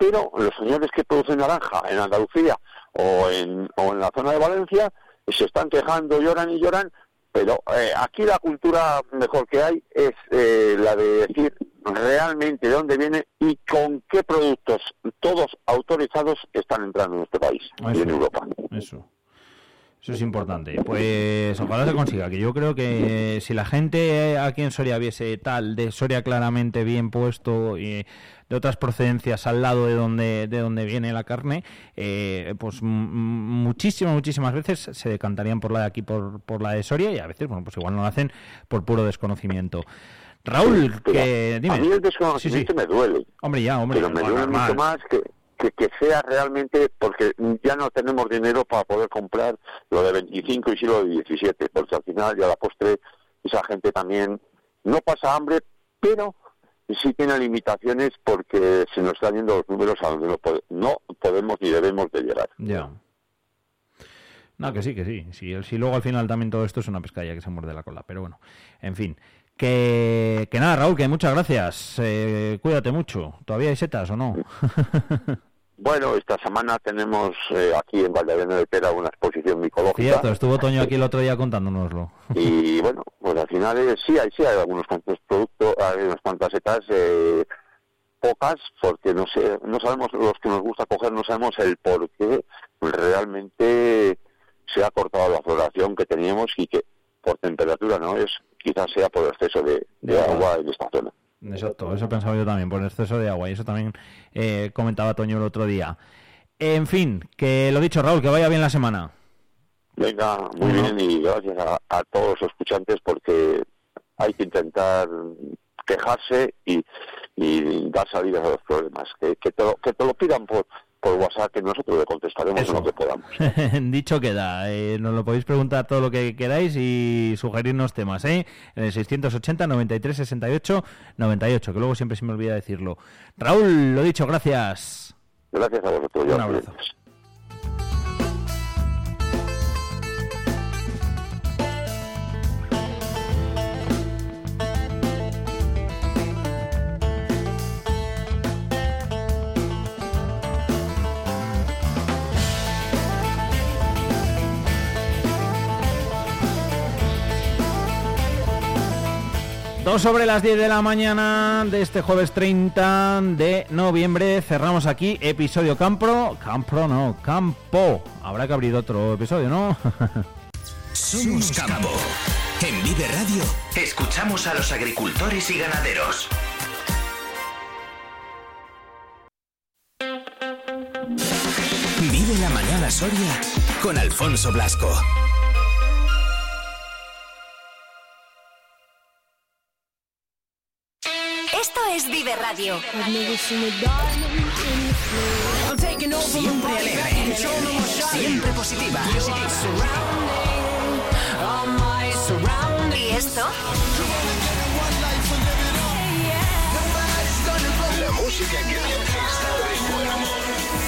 pero los señores que producen naranja en Andalucía o en, o en la zona de Valencia se están quejando, lloran y lloran, pero eh, aquí la cultura mejor que hay es eh, la de decir realmente de dónde viene y con qué productos todos autorizados están entrando en este país y en Europa. Eso. Eso es importante. Pues ojalá se consiga, que yo creo que si la gente aquí en Soria viese tal, de Soria claramente bien puesto y de otras procedencias al lado de donde, de donde viene la carne, eh, pues muchísimas, muchísimas veces se decantarían por la de aquí, por, por la de Soria y a veces, bueno, pues igual no lo hacen por puro desconocimiento. Raúl, que dime. A mí el desconocimiento me duele. Hombre, ya, hombre. Pero me duele mucho más que, que, sea realmente, porque ya no tenemos dinero para poder comprar lo de 25 y sí lo de 17, porque al final ya la postre esa gente también no pasa hambre, pero sí tiene limitaciones porque se nos están yendo los números a donde no, podemos ni debemos de llegar. Ya. No, que sí, que sí. Si, si luego al final también todo esto es una pescadilla que se muerde la cola. Pero bueno, en fin. Que, que nada, Raúl, que muchas gracias. Eh, cuídate mucho. ¿Todavía hay setas o no? Bueno, esta semana tenemos eh, aquí en Valladolid de Pera una exposición micológica. Cierto, estuvo Toño aquí el otro día contándonoslo. Y bueno, pues al final eh, sí, hay, sí hay algunos cuantos productos, hay unas cuantas setas, eh, pocas, porque no sé, no sabemos, los que nos gusta coger, no sabemos el por qué realmente se ha cortado la floración que teníamos y que por temperatura no es, quizás sea por exceso de agua en esta zona. Exacto, eso pensaba yo también, por el exceso de agua, y eso también eh, comentaba Toño el otro día. En fin, que lo dicho, Raúl, que vaya bien la semana. Venga, muy bien, y gracias a, todos los escuchantes porque hay que intentar quejarse y, dar salida a los problemas. Que, que, te, que te lo pidan por, por WhatsApp que nosotros le contestaremos lo que podamos. Dicho queda, eh, nos lo podéis preguntar todo lo que queráis y sugerirnos temas, ¿eh? En el 680 93 68 98, que luego siempre se me olvida decirlo. Raúl, lo dicho, gracias. Gracias a vosotros. Un abrazo. Dos sobre las 10 de la mañana de este jueves 30 de noviembre. Cerramos aquí episodio Campro. Campro no, Campo. Habrá que abrir otro episodio, ¿no? Somos Campo. En Vive Radio escuchamos a los agricultores y ganaderos. Vive la mañana Soria con Alfonso Blasco. Vive Radio. Siempre alegre, siempre positiva. ¿Y esto? La música que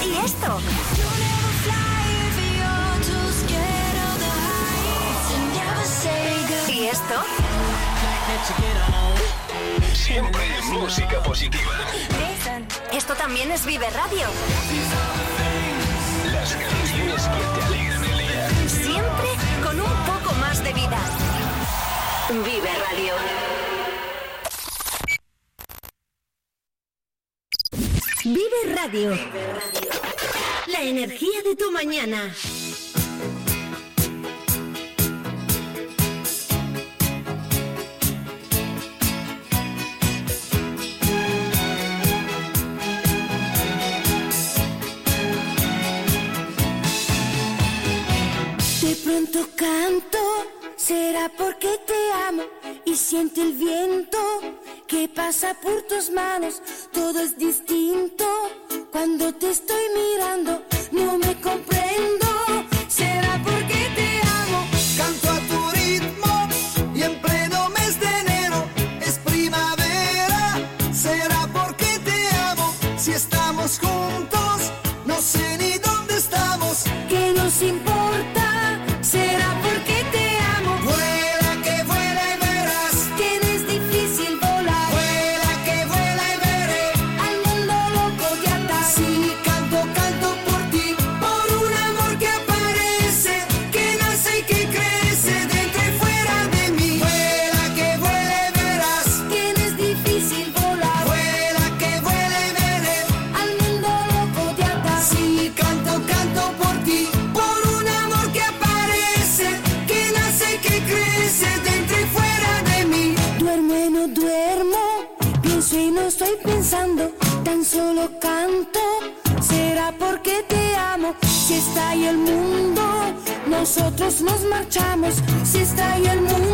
¿Y esto? ¿Y esto? Siempre música positiva. Esto también es Vive Radio. Las canciones que te alegran el día. Siempre con un poco más de vida. Vive Radio. Vive Radio. La energía de tu mañana. Será porque te amo y siente el viento que pasa por tus manos. Todo es distinto cuando te estoy mirando, no me comprendo. Será porque te amo, canto a tu ritmo y en pleno mes de enero es primavera. Será porque te amo, si estamos juntos, no sé ni dónde estamos. Que nos importa? Si está ahí el mundo, nosotros nos marchamos. Si está ahí el mundo,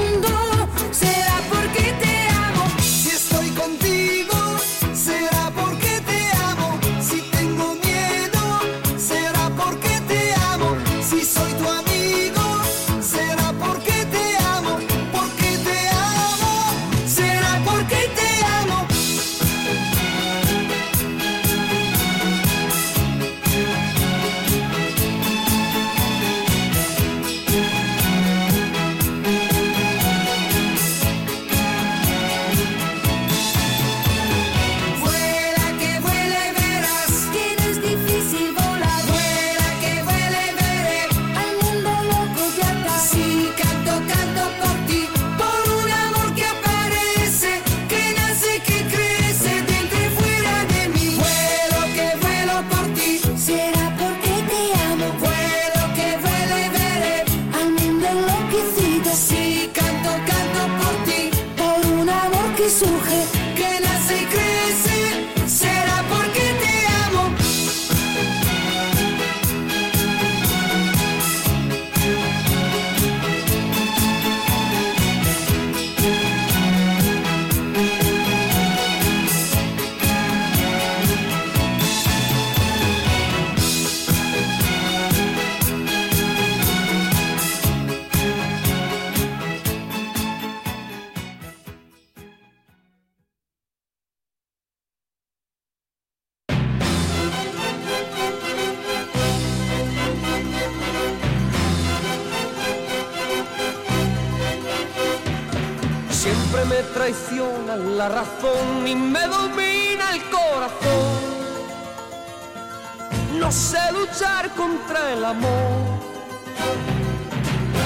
No sé luchar contra el amor.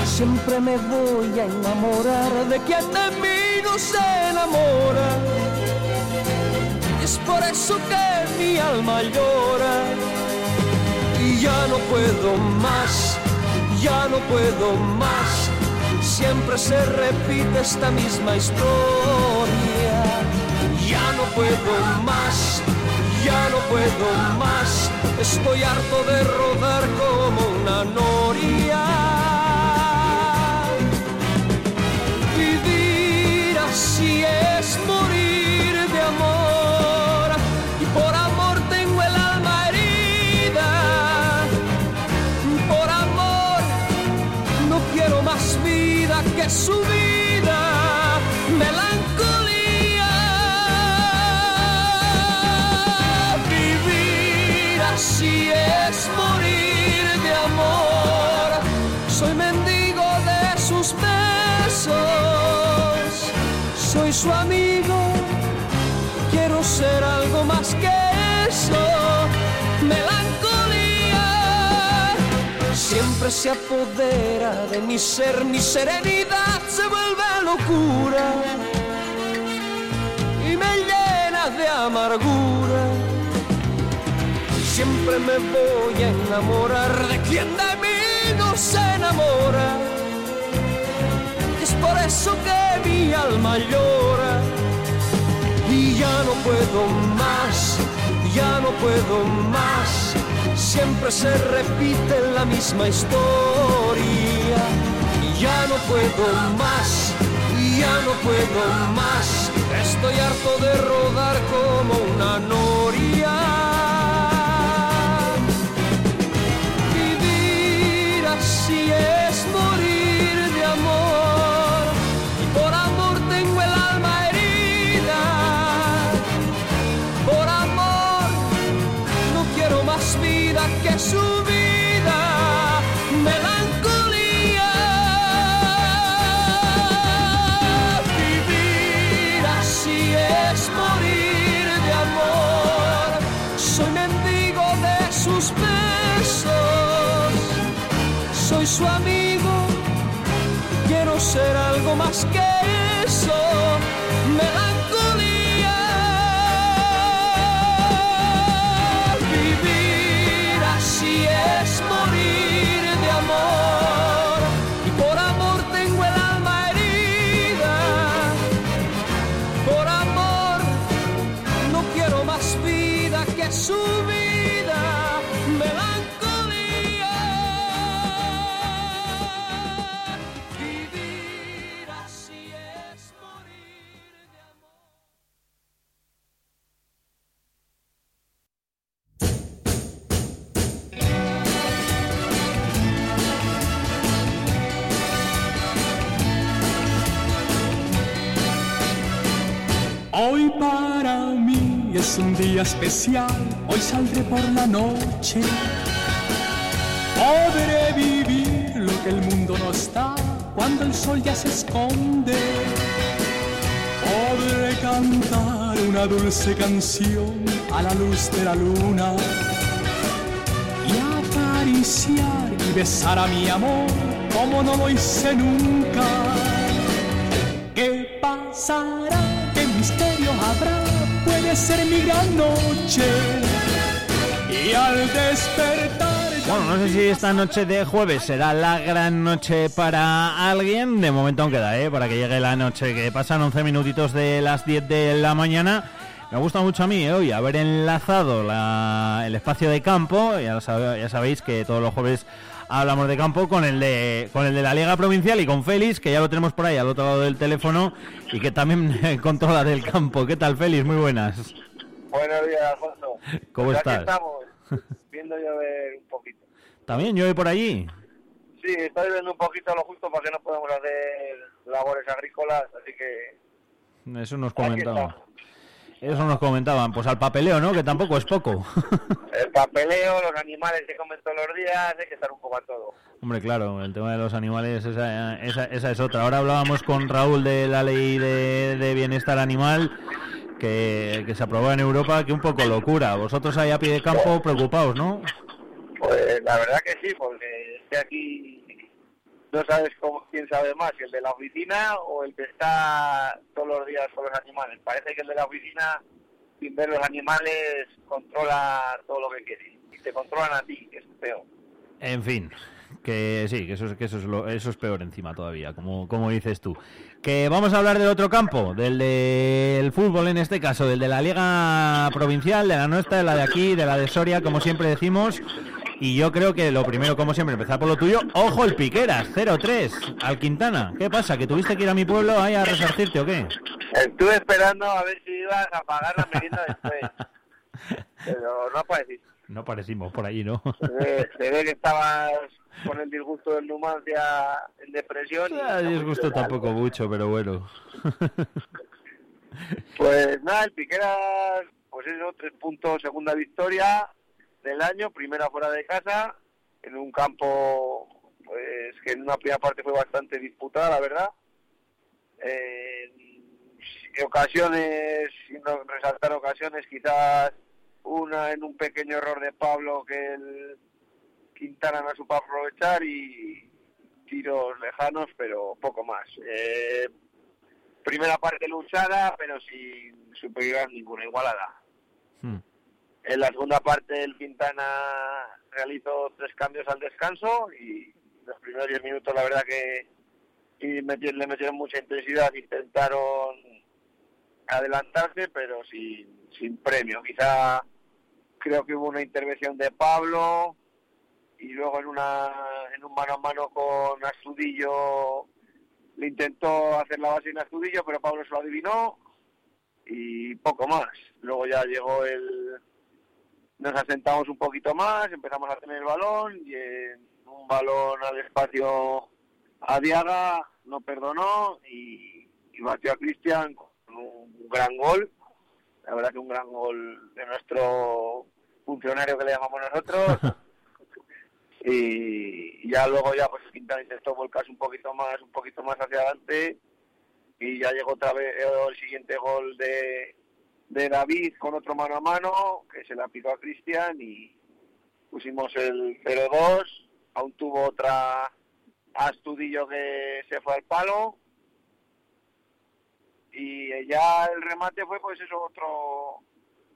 Siempre me voy a enamorar de quien de mí no se enamora. Es por eso que mi alma llora. Y ya no puedo más, ya no puedo más. Siempre se repite esta misma historia. Ya no puedo más, ya no puedo más. Estoy harto de rodar como una noria. Vivir así es morir de amor. Y por amor tengo el alma herida. Por amor no quiero más vida que su siempre se apodera de mi ser, mi serenidad se vuelve locura y me llena de amargura. Siempre me voy a enamorar de quien de mí no se enamora. Es por eso que mi alma llora y ya no puedo más, ya no puedo más. Siempre se repite la misma historia. Y ya no puedo más, ya no puedo más. Estoy harto de rodar como una noria. Vivir así es ser es un día especial, hoy saldré por la noche. Podré vivir lo que el mundo nos da cuando el sol ya se esconde. Podré cantar una dulce canción a la luz de la luna y acariciar y besar a mi amor como no lo hice nunca. ¿Qué pasará? ¿Qué misterio habrá? Ser mi gran noche. Y al despertar. Bueno, no sé si esta noche de jueves será la gran noche para alguien. De momento aún queda, ¿eh? Para que llegue la noche, que pasan 11 minutitos de las 10 de la mañana. Me gusta mucho a mí ¿eh? hoy haber enlazado la- el espacio de campo. Ya, lo sabe- ya sabéis que todos los jueves hablamos de campo con el de con el de la Liga Provincial y con Félix, que ya lo tenemos por ahí al otro lado del teléfono y que también controla del campo. ¿Qué tal, Félix? Muy buenas. Buenos días, Alfonso. ¿Cómo Pues estás? Aquí estamos, viendo llover un poquito. ¿También llueve por allí? Sí, está lloviendo un poquito lo justo para que no podamos hacer labores agrícolas, así que Eso nos estamos. Eso nos comentaban. Pues al papeleo, ¿no? Que tampoco es poco. el papeleo, los animales que comen todos los días, hay que estar un poco a todo. Hombre, claro, el tema de los animales, esa, esa, esa es otra. Ahora hablábamos con Raúl de la ley de, de bienestar animal que, que se aprobó en Europa, que un poco locura. Vosotros ahí a pie de campo preocupados, ¿no? Pues la verdad que sí, porque aquí no sabes cómo, quién sabe más, el de la oficina o el que está todos los días con los animales. Parece que el de la oficina, sin ver los animales, controla todo lo que quiere. Y te controlan a ti, que es peor. En fin, que sí, que eso, es- que eso, es, lo- eso es peor encima todavía, como, como dices tú. Que vamos a hablar del otro campo, del del fútbol en este caso, del de la Liga Provincial, de la nuestra, de la de aquí, de la de Soria, como siempre decimos. Y yo creo que lo primero, como siempre, empezar por lo tuyo. Ojo, el Piqueras, 0-3, al Quintana. ¿Qué pasa? ¿Que tuviste que ir a mi pueblo ahí a resarcirte o qué? Estuve esperando a ver si ibas a pagar la merienda después. Pero no apareciste. No parecimos por allí, ¿no? Se ve, se ve que estabas con el disgusto del Numancia en depresión. Ah, no disgusto tampoco algo. mucho, pero bueno. Pues nada, el Piqueras, pues eso, tres puntos, segunda victoria del año, primera fuera de casa, en un campo pues que en una primera parte fue bastante disputada, la verdad. Eh, en ocasiones, sin resaltar ocasiones, quizás una en un pequeño error de Pablo que el Quintana no supo aprovechar y tiros lejanos, pero poco más. Eh, primera parte luchada, pero sin superioridad ninguna, igualada. Hmm. En la segunda parte el Quintana realizó tres cambios al descanso y los primeros diez minutos la verdad que y le metieron mucha intensidad, intentaron adelantarse pero sin, sin premio. Quizá creo que hubo una intervención de Pablo y luego en una en un mano a mano con Astudillo le intentó hacer la base en Astudillo pero Pablo se lo adivinó y poco más. Luego ya llegó el nos asentamos un poquito más, empezamos a tener el balón y en un balón al espacio a Diaga no perdonó y, y batió a Cristian con un gran gol. La verdad que un gran gol de nuestro funcionario que le llamamos nosotros. y ya luego ya pues Quintana intentó volcarse un poquito más, un poquito más hacia adelante y ya llegó otra vez el siguiente gol de, de David con otro mano a mano que se le aplicó a Cristian y pusimos el 0-2 aún tuvo otra Astudillo que se fue al palo. Y ya el remate fue pues eso otro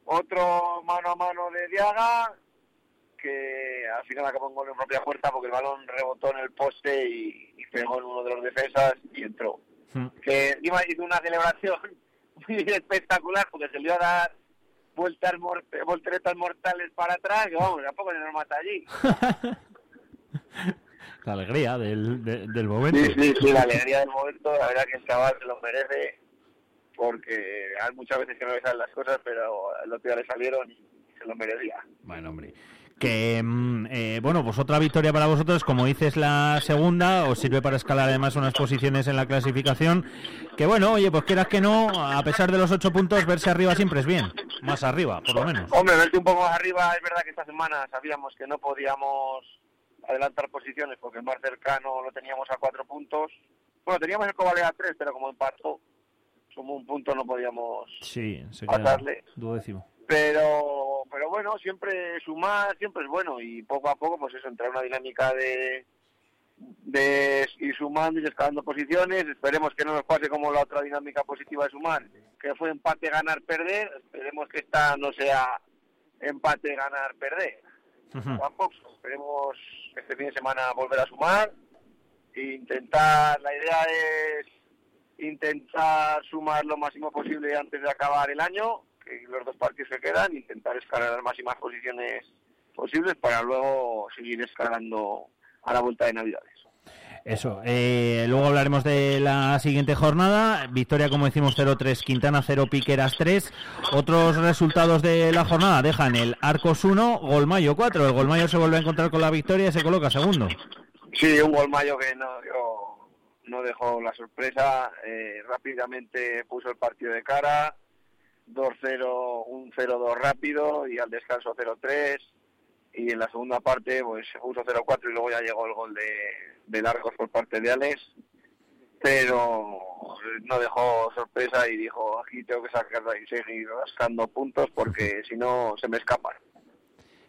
otro mano a mano de Diaga que al final acabó en gol en propia puerta porque el balón rebotó en el poste y, y pegó en uno de los defensas y entró. Hmm. que encima hizo una celebración espectacular porque se le iba a dar vueltas volteretas mortales para atrás, que vamos, tampoco se nos mata allí. La alegría del, de- del momento. Sí, sí, sí, la alegría del momento, la verdad que el chaval se lo merece, porque hay muchas veces que no le salen las cosas, pero el otro día le salieron y se lo merecía. Bueno, hombre. Que, mm, eh, bueno, pues otra victoria para vosotros, como dices, la segunda, os sirve para escalar además unas posiciones en la clasificación. Que bueno, oye, pues quieras que no, a pesar de los ocho puntos, verse arriba siempre es bien. Más arriba, por lo menos. Hombre, verte un poco más arriba, es verdad que esta semana sabíamos que no podíamos adelantar posiciones porque el más cercano lo teníamos a cuatro puntos. Bueno, teníamos el Cobale a tres, pero como empató, como un punto no podíamos Sí, se queda pasarle. duodécimo. Pero, pero bueno, siempre sumar, siempre es bueno y poco a poco, pues eso, entrar en una dinámica de, de ir sumando y escalando posiciones. Esperemos que no nos pase como la otra dinámica positiva de sumar, que fue empate, ganar, perder. Esperemos que esta no sea empate, ganar, perder. Tampoco. Esperemos este fin de semana volver a sumar e intentar, la idea es intentar sumar lo máximo posible antes de acabar el año, que los dos partidos que quedan, intentar escalar las máximas posiciones posibles para luego seguir escalando a la vuelta de Navidades. Eso. eh, luego hablaremos de la siguiente jornada. Victoria, como decimos, 0-3, Quintana 0, Piqueras 3. Otros resultados de la jornada dejan el Arcos 1, Golmayo 4. El Golmayo se vuelve a encontrar con la victoria y se coloca segundo. Sí, un gol mayo que no, dio- no dejó la sorpresa, eh, rápidamente puso el partido de cara, 2-0, un 0-2 rápido y al descanso 0-3 y en la segunda parte pues puso 0-4 y luego ya llegó el gol de, de Largos por parte de Alex, pero no dejó sorpresa y dijo aquí tengo que sacar y seguir rascando puntos porque si no se me escapan.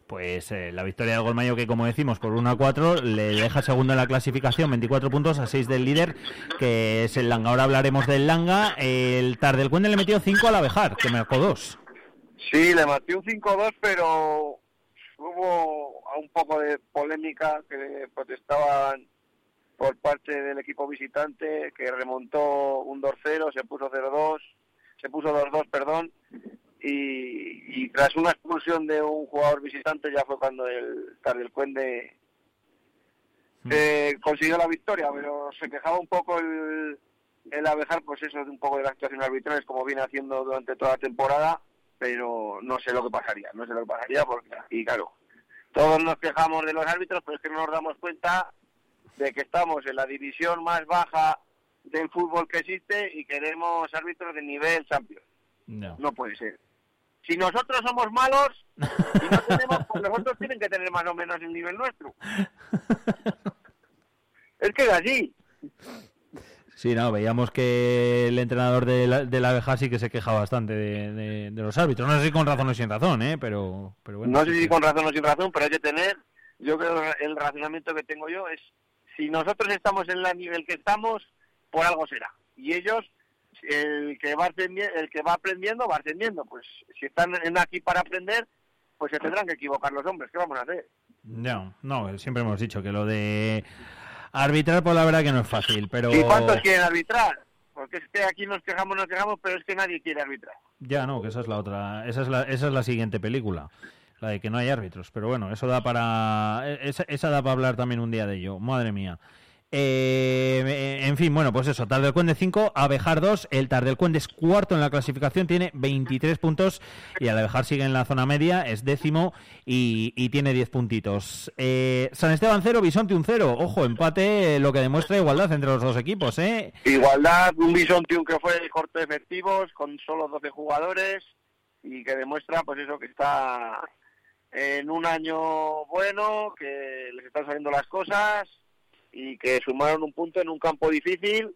Pues eh, la victoria del Golmayo, que como decimos, por 1 a 4, le deja segundo en la clasificación, 24 puntos a 6 del líder, que es el Langa. Ahora hablaremos del Langa. El Tardelcuende le metió 5 al Abejar, que marcó 2. Sí, le maté un 5-2, pero hubo un poco de polémica que protestaban por parte del equipo visitante, que remontó un 2-0, se puso 0-2, se puso 2-2, perdón, y, y tras una expulsión de un jugador visitante ya fue cuando el Tardelcuende eh, consiguió la victoria, pero se quejaba un poco el, el Abejar, pues eso, de un poco de las actuaciones arbitrales, como viene haciendo durante toda la temporada, pero no sé lo que pasaría, no sé lo que pasaría, porque, y claro, todos nos quejamos de los árbitros, pero es que no nos damos cuenta de que estamos en la división más baja del fútbol que existe y queremos árbitros de nivel Champions. No. No puede ser. Si nosotros somos malos y no tenemos, pues los otros tienen que tener más o menos el nivel nuestro. Es que es así. Sí, no, veíamos que el entrenador de la, de la Abejar sí que se queja bastante de, de- de los árbitros. No sé si con razón o sin razón, ¿eh? Pero, pero bueno. No sé si con razón o sin razón, pero hay que tener, yo creo que el razonamiento que tengo yo es, si nosotros estamos en el nivel que estamos, por algo será. Y ellos, el que va aprendiendo, el que va aprendiendo, va aprendiendo. Pues si están aquí para aprender, pues se tendrán que equivocar los hombres. ¿Qué vamos a hacer? No, no, siempre hemos dicho que lo de arbitrar, pues la verdad que no es fácil, pero... ¿Y cuántos quieren arbitrar? Porque es que aquí nos quejamos, nos quejamos, pero es que nadie quiere arbitrar. Ya, no, que esa es la otra, esa es la, esa es la siguiente película, la de que no hay árbitros. Pero bueno, eso da para, e, esa, esa da para hablar también un día de ello. Madre mía. Eh, en fin, bueno, pues eso, Tardelcuende 5, Abejar 2, el Tardelcuende es cuarto en la clasificación, tiene 23 puntos y el Abejar sigue en la zona media, es décimo y, tiene 10 puntitos. Eh, San Esteban 0, Bisonte un 0, ojo, empate, eh, lo que demuestra igualdad entre los dos equipos, ¿eh? Igualdad, un Bisontium que fue de corto de efectivos, con solo 12 jugadores, y que demuestra, pues eso, que está en un año bueno, que les están saliendo las cosas, y que sumaron un punto en un campo difícil,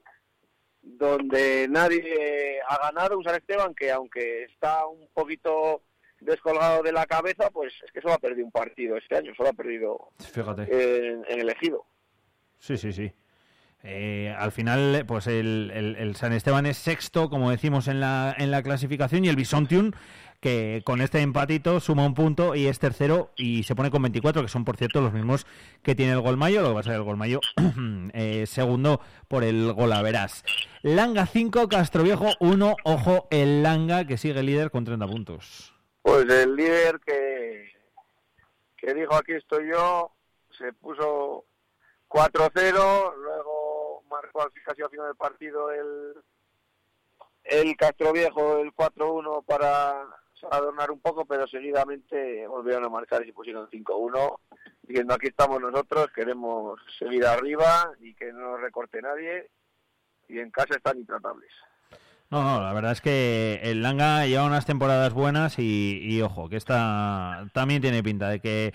donde nadie ha ganado, un San Esteban que aunque está un poquito descolgado de la cabeza, pues es que solo ha perdido un partido este año, solo ha perdido Fíjate. en, en el ejido. Sí, sí, sí. Eh, al final, pues el, el- el San Esteban es sexto, como decimos en la, en la clasificación, y el Bisontium, que con este empatito suma un punto y es tercero y se pone con 24, que son, por cierto, los mismos que tiene el Golmayo. Lo que pasa es que el Golmayo eh, segundo por el Golaveras. Langa 5, Castroviejo 1. Ojo, el Langa que sigue líder con 30 puntos. Pues el líder que, que dijo aquí estoy yo, se puso 4-0, luego marcó casi al final del partido el, el Castro Viejo el 4-1 para adornar un poco, pero seguidamente volvieron a marcar y se pusieron 5-1, diciendo aquí estamos nosotros, queremos seguir arriba y que no recorte nadie, y en casa están intratables. No, no, la verdad es que el Langa lleva unas temporadas buenas y ojo, que esta también tiene pinta de que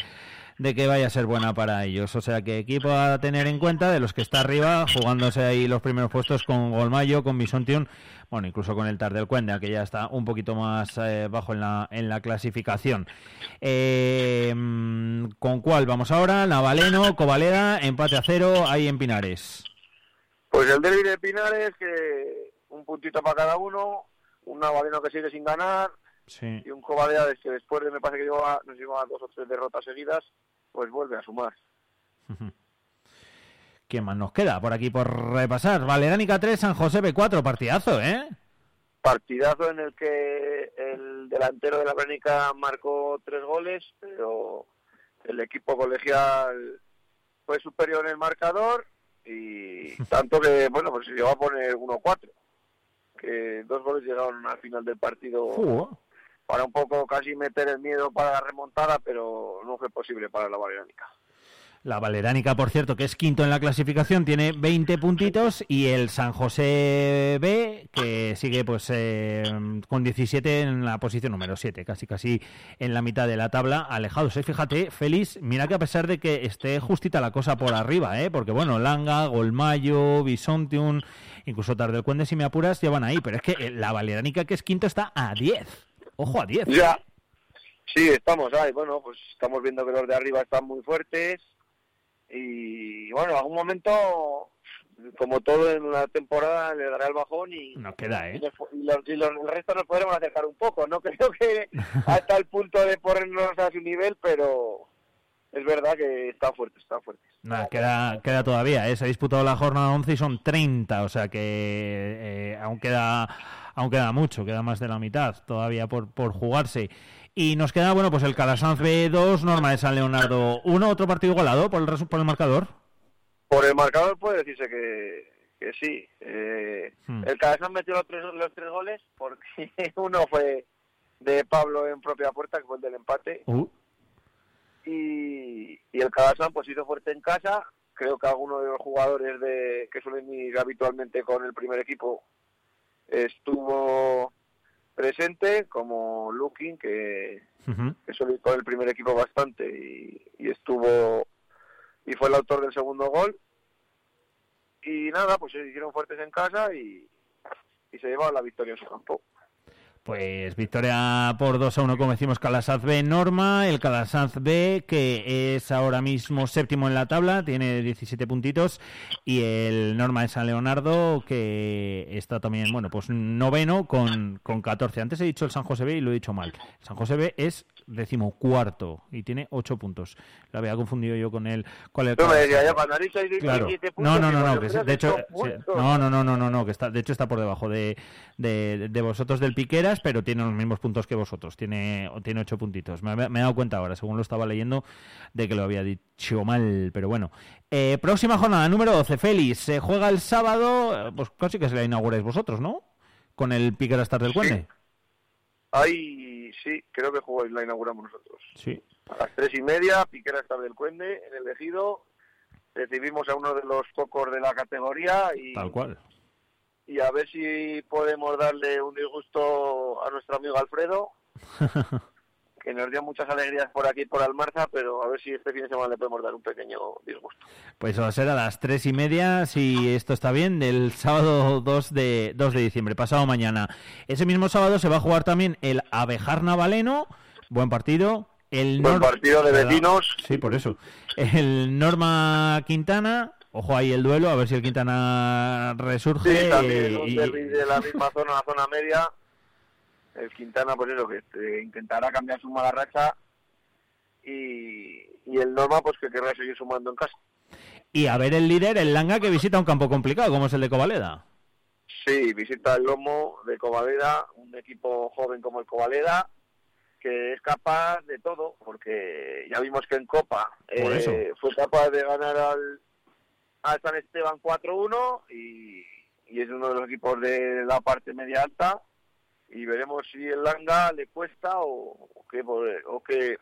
de que vaya a ser buena para ellos. O sea que equipo a tener en cuenta de los que está arriba, jugándose ahí los primeros puestos con Golmayo, con Bisontion, bueno, incluso con el Tar del Cuenda, que ya está un poquito más eh, bajo en la, en la clasificación. Eh, mm, ¿Con cuál vamos ahora? Navaleno, Covaleda, empate a cero, ahí en Pinares. Pues el derby de Pinares, que un puntito para cada uno, un Navaleno que sigue sin ganar Sí. y un Covaleda que después de me parece que lleva, nos lleva dos o tres derrotas seguidas, pues vuelve a sumar. ¿Quién más nos queda por aquí por repasar? Valeránica 3, San José B4, partidazo, ¿eh? Partidazo en el que el delantero de la Brenica marcó tres goles, pero el equipo colegial fue superior en el marcador y tanto que, bueno, pues se llegó a poner 1-4. Que dos goles llegaron al final del partido. Para un poco casi meter el miedo para la remontada, pero no fue posible para la Valeránica. La Valeránica, por cierto, que es quinto en la clasificación, tiene 20 puntitos y el San José B, que sigue pues eh, con 17 en la posición número 7, casi casi en la mitad de la tabla, alejados. ¿eh? Fíjate, Félix, mira que a pesar de que esté justita la cosa por arriba, ¿eh? porque bueno, Langa, Golmayo, Bisontium, incluso Tardelcuende, si me apuras, llevan ahí, pero es que la Valeránica, que es quinto, está a 10. Ojo a 10. Ya, sí, estamos ahí. Bueno, pues estamos viendo que los de arriba están muy fuertes y bueno, en algún momento, como todo en una temporada, le dará el bajón y, Nos queda, y, ¿eh? los, y los- y los- el resto nos podremos acercar un poco. No creo que hasta el punto de ponernos a su nivel, pero es verdad que está fuerte, está fuerte. Nada, queda, queda todavía, ¿eh? se ha disputado la jornada 11 y son 30, o sea que eh, aún, queda, aún queda mucho, queda más de la mitad todavía por, por jugarse. Y nos queda, bueno, pues el Calasanz B2, Norma de San Leonardo 1, otro partido igualado por el, por el marcador. Por el marcador puede decirse que, que sí. Eh, Hmm. El Cabezón metió los tres, los tres goles porque uno fue de Pablo en propia puerta, que fue el del empate, Uh, y, y el Cabezón pues hizo fuerte en casa. Creo que alguno de los jugadores de que suelen ir habitualmente con el primer equipo estuvo presente, como Lukin, que, ujú. que suele ir con el primer equipo bastante y, y estuvo y fue el autor del segundo gol y nada pues se hicieron fuertes en casa y, y se llevaron la victoria en su campo Pues victoria por 2 a 1, como decimos, Calasanz B Norma, el Calasanz B que es ahora mismo séptimo en la tabla, tiene 17 puntitos, y el Norma de San Leonardo que está también, bueno, pues noveno con, con 14. Antes he dicho el San José B y lo he dicho mal. San José B es decimocuarto y tiene 8 puntos. Lo había confundido yo con dicho ahí Claro. 17 puntos, No, no, no, no, que de hecho, sí, no, no, no, no, no, no, que está, de hecho está por debajo de, de, de vosotros del Piqueras, pero tiene los mismos puntos que vosotros, tiene, tiene ocho puntitos. Me, me he dado cuenta ahora, según lo estaba leyendo, de que lo había dicho mal, pero bueno. Eh, próxima jornada, número 12, Félix, se juega el sábado, eh, pues casi que se la inauguráis vosotros, ¿no? Con el Piqueras Tar del Cuende. Sí creo que jugó la inauguramos nosotros Sí. a las tres y media Piquera está del Cuende en el ejido recibimos a uno de los cocos de la categoría y Tal cual. y a ver si podemos darle un disgusto a nuestro amigo Alfredo, que nos dio muchas alegrías por aquí por Almarza, pero a ver si este fin de semana le podemos dar un pequeño disgusto. Pues va a ser a las tres y media, si esto está bien, del sábado 2 de, 2 de diciembre, pasado mañana. Ese mismo sábado se va a jugar también el Abejar Navaleno, buen partido. El Buen Nor- partido de vecinos. Sí, por eso. El Norma Quintana, ojo ahí el duelo, a ver si el Quintana resurge. Sí, también un y- de la misma zona, la zona media. El Quintana, pues eso, que intentará cambiar su mala racha. Y, y el Norma, pues que querrá seguir sumando en casa. y a ver el líder, el Langa, que visita un campo complicado, como es el de Covaleda. Sí, visita el Lomo de Covaleda, un equipo joven como el Covaleda, que es capaz de todo, porque ya vimos que en Copa Por eh, fue capaz de ganar al, al San Esteban 4-1 y, y es uno de los equipos de la parte media alta y veremos si el Langa le cuesta o, o que, o que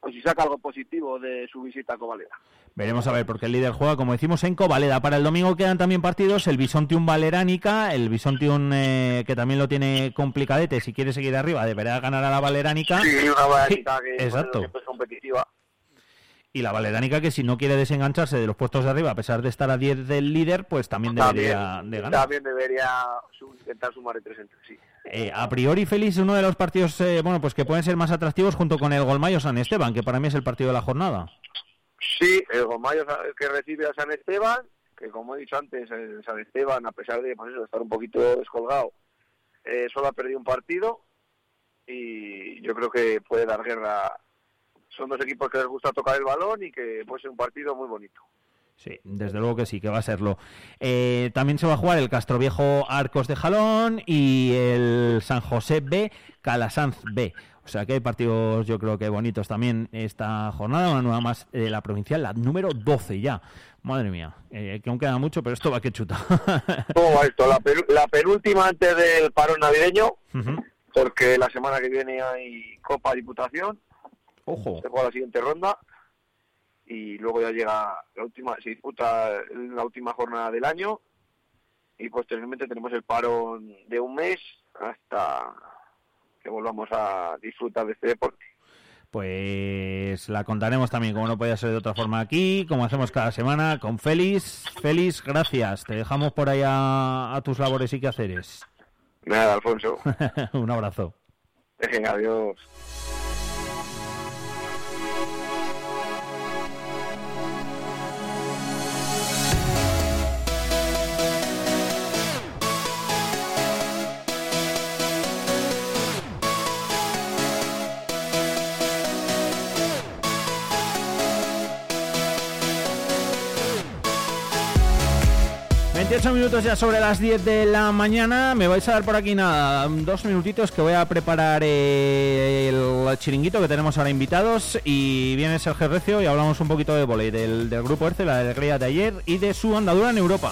o si saca algo positivo de su visita a Covalera. Veremos a ver, porque el líder juega, como decimos, en Covaleda. Para el domingo quedan también partidos, el Bisontium Valeránica, el Bisontium eh, que también lo tiene complicadete, si quiere seguir arriba, deberá ganar a la Valeránica. Sí, una Valeránica que exacto. es competitiva. Y la Valeránica que si no quiere desengancharse de los puestos de arriba, a pesar de estar a 10 del líder, pues también debería de ganar. También debería intentar sumar de tres entre sí. Eh, a priori, Félix, uno de los partidos eh, bueno, pues que pueden ser más atractivos junto con el Golmayo San Esteban, que para mí es el partido de la jornada. Sí, el Gomayo que recibe a San Esteban, que como he dicho antes, el San Esteban, a pesar de, pues estar un poquito descolgado, eh, solo ha perdido un partido y yo creo que puede dar guerra. Son dos equipos que les gusta tocar el balón y que puede ser un partido muy bonito. Sí, desde luego que sí, que va a serlo. Eh, también se va a jugar el Castroviejo Arcos de Jalón y el San José B, Calasanz B. O sea que hay partidos, yo creo que bonitos también esta jornada, una nueva más de la provincial, la número 12 ya. Madre mía, eh, que aún queda mucho, pero esto va que chuta. ¿Cómo va esto? La, penu- la penúltima antes del parón navideño, porque la semana que viene hay Copa Diputación, Ojo. se juega la siguiente ronda y luego ya llega la última, se disputa la última jornada del año y posteriormente tenemos el parón de un mes hasta que volvamos a disfrutar de este deporte. Pues la contaremos también, como no podía ser de otra forma aquí, como hacemos cada semana, con Félix. Félix, gracias. Te dejamos por ahí a, a tus labores y quehaceres. Nada, Alfonso. Un abrazo. Venga, adiós. 28 minutos ya sobre las 10 de la mañana. Me vais a dar por aquí nada, dos minutitos que voy a preparar eh, el chiringuito que tenemos ahora invitados. Y viene Sergio Recio y hablamos un poquito de volei, del, grupo ERCE, la alegría de ayer y de su andadura en Europa.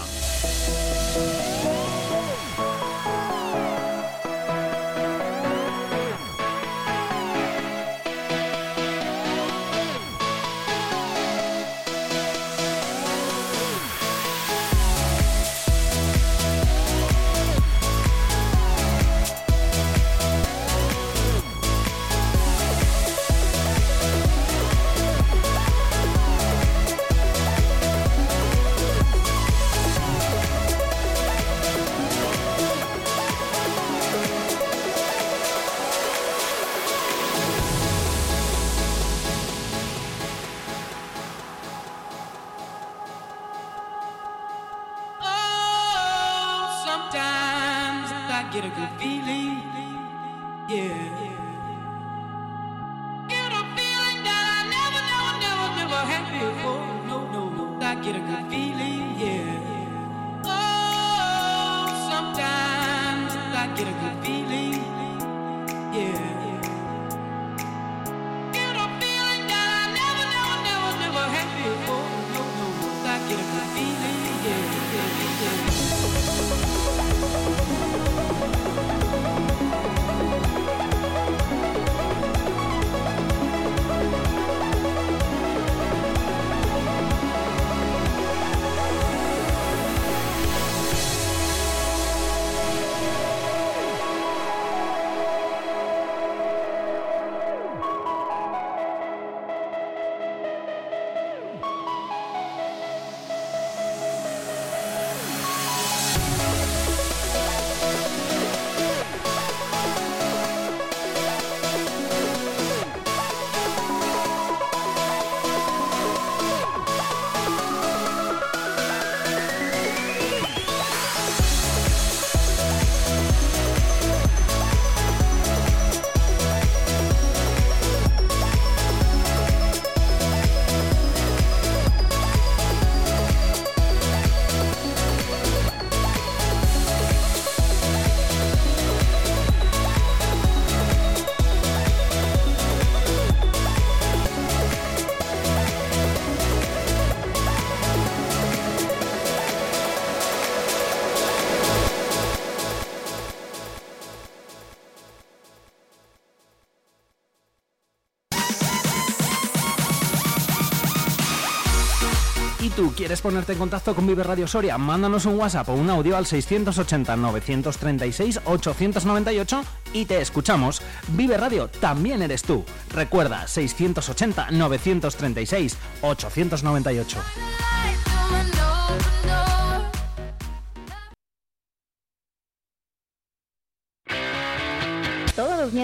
Quieres ponerte en contacto con Vive Radio Soria, mándanos un WhatsApp o un audio al 680-936-898 y te escuchamos. Vive Radio también eres tú. Recuerda, 680-936-898.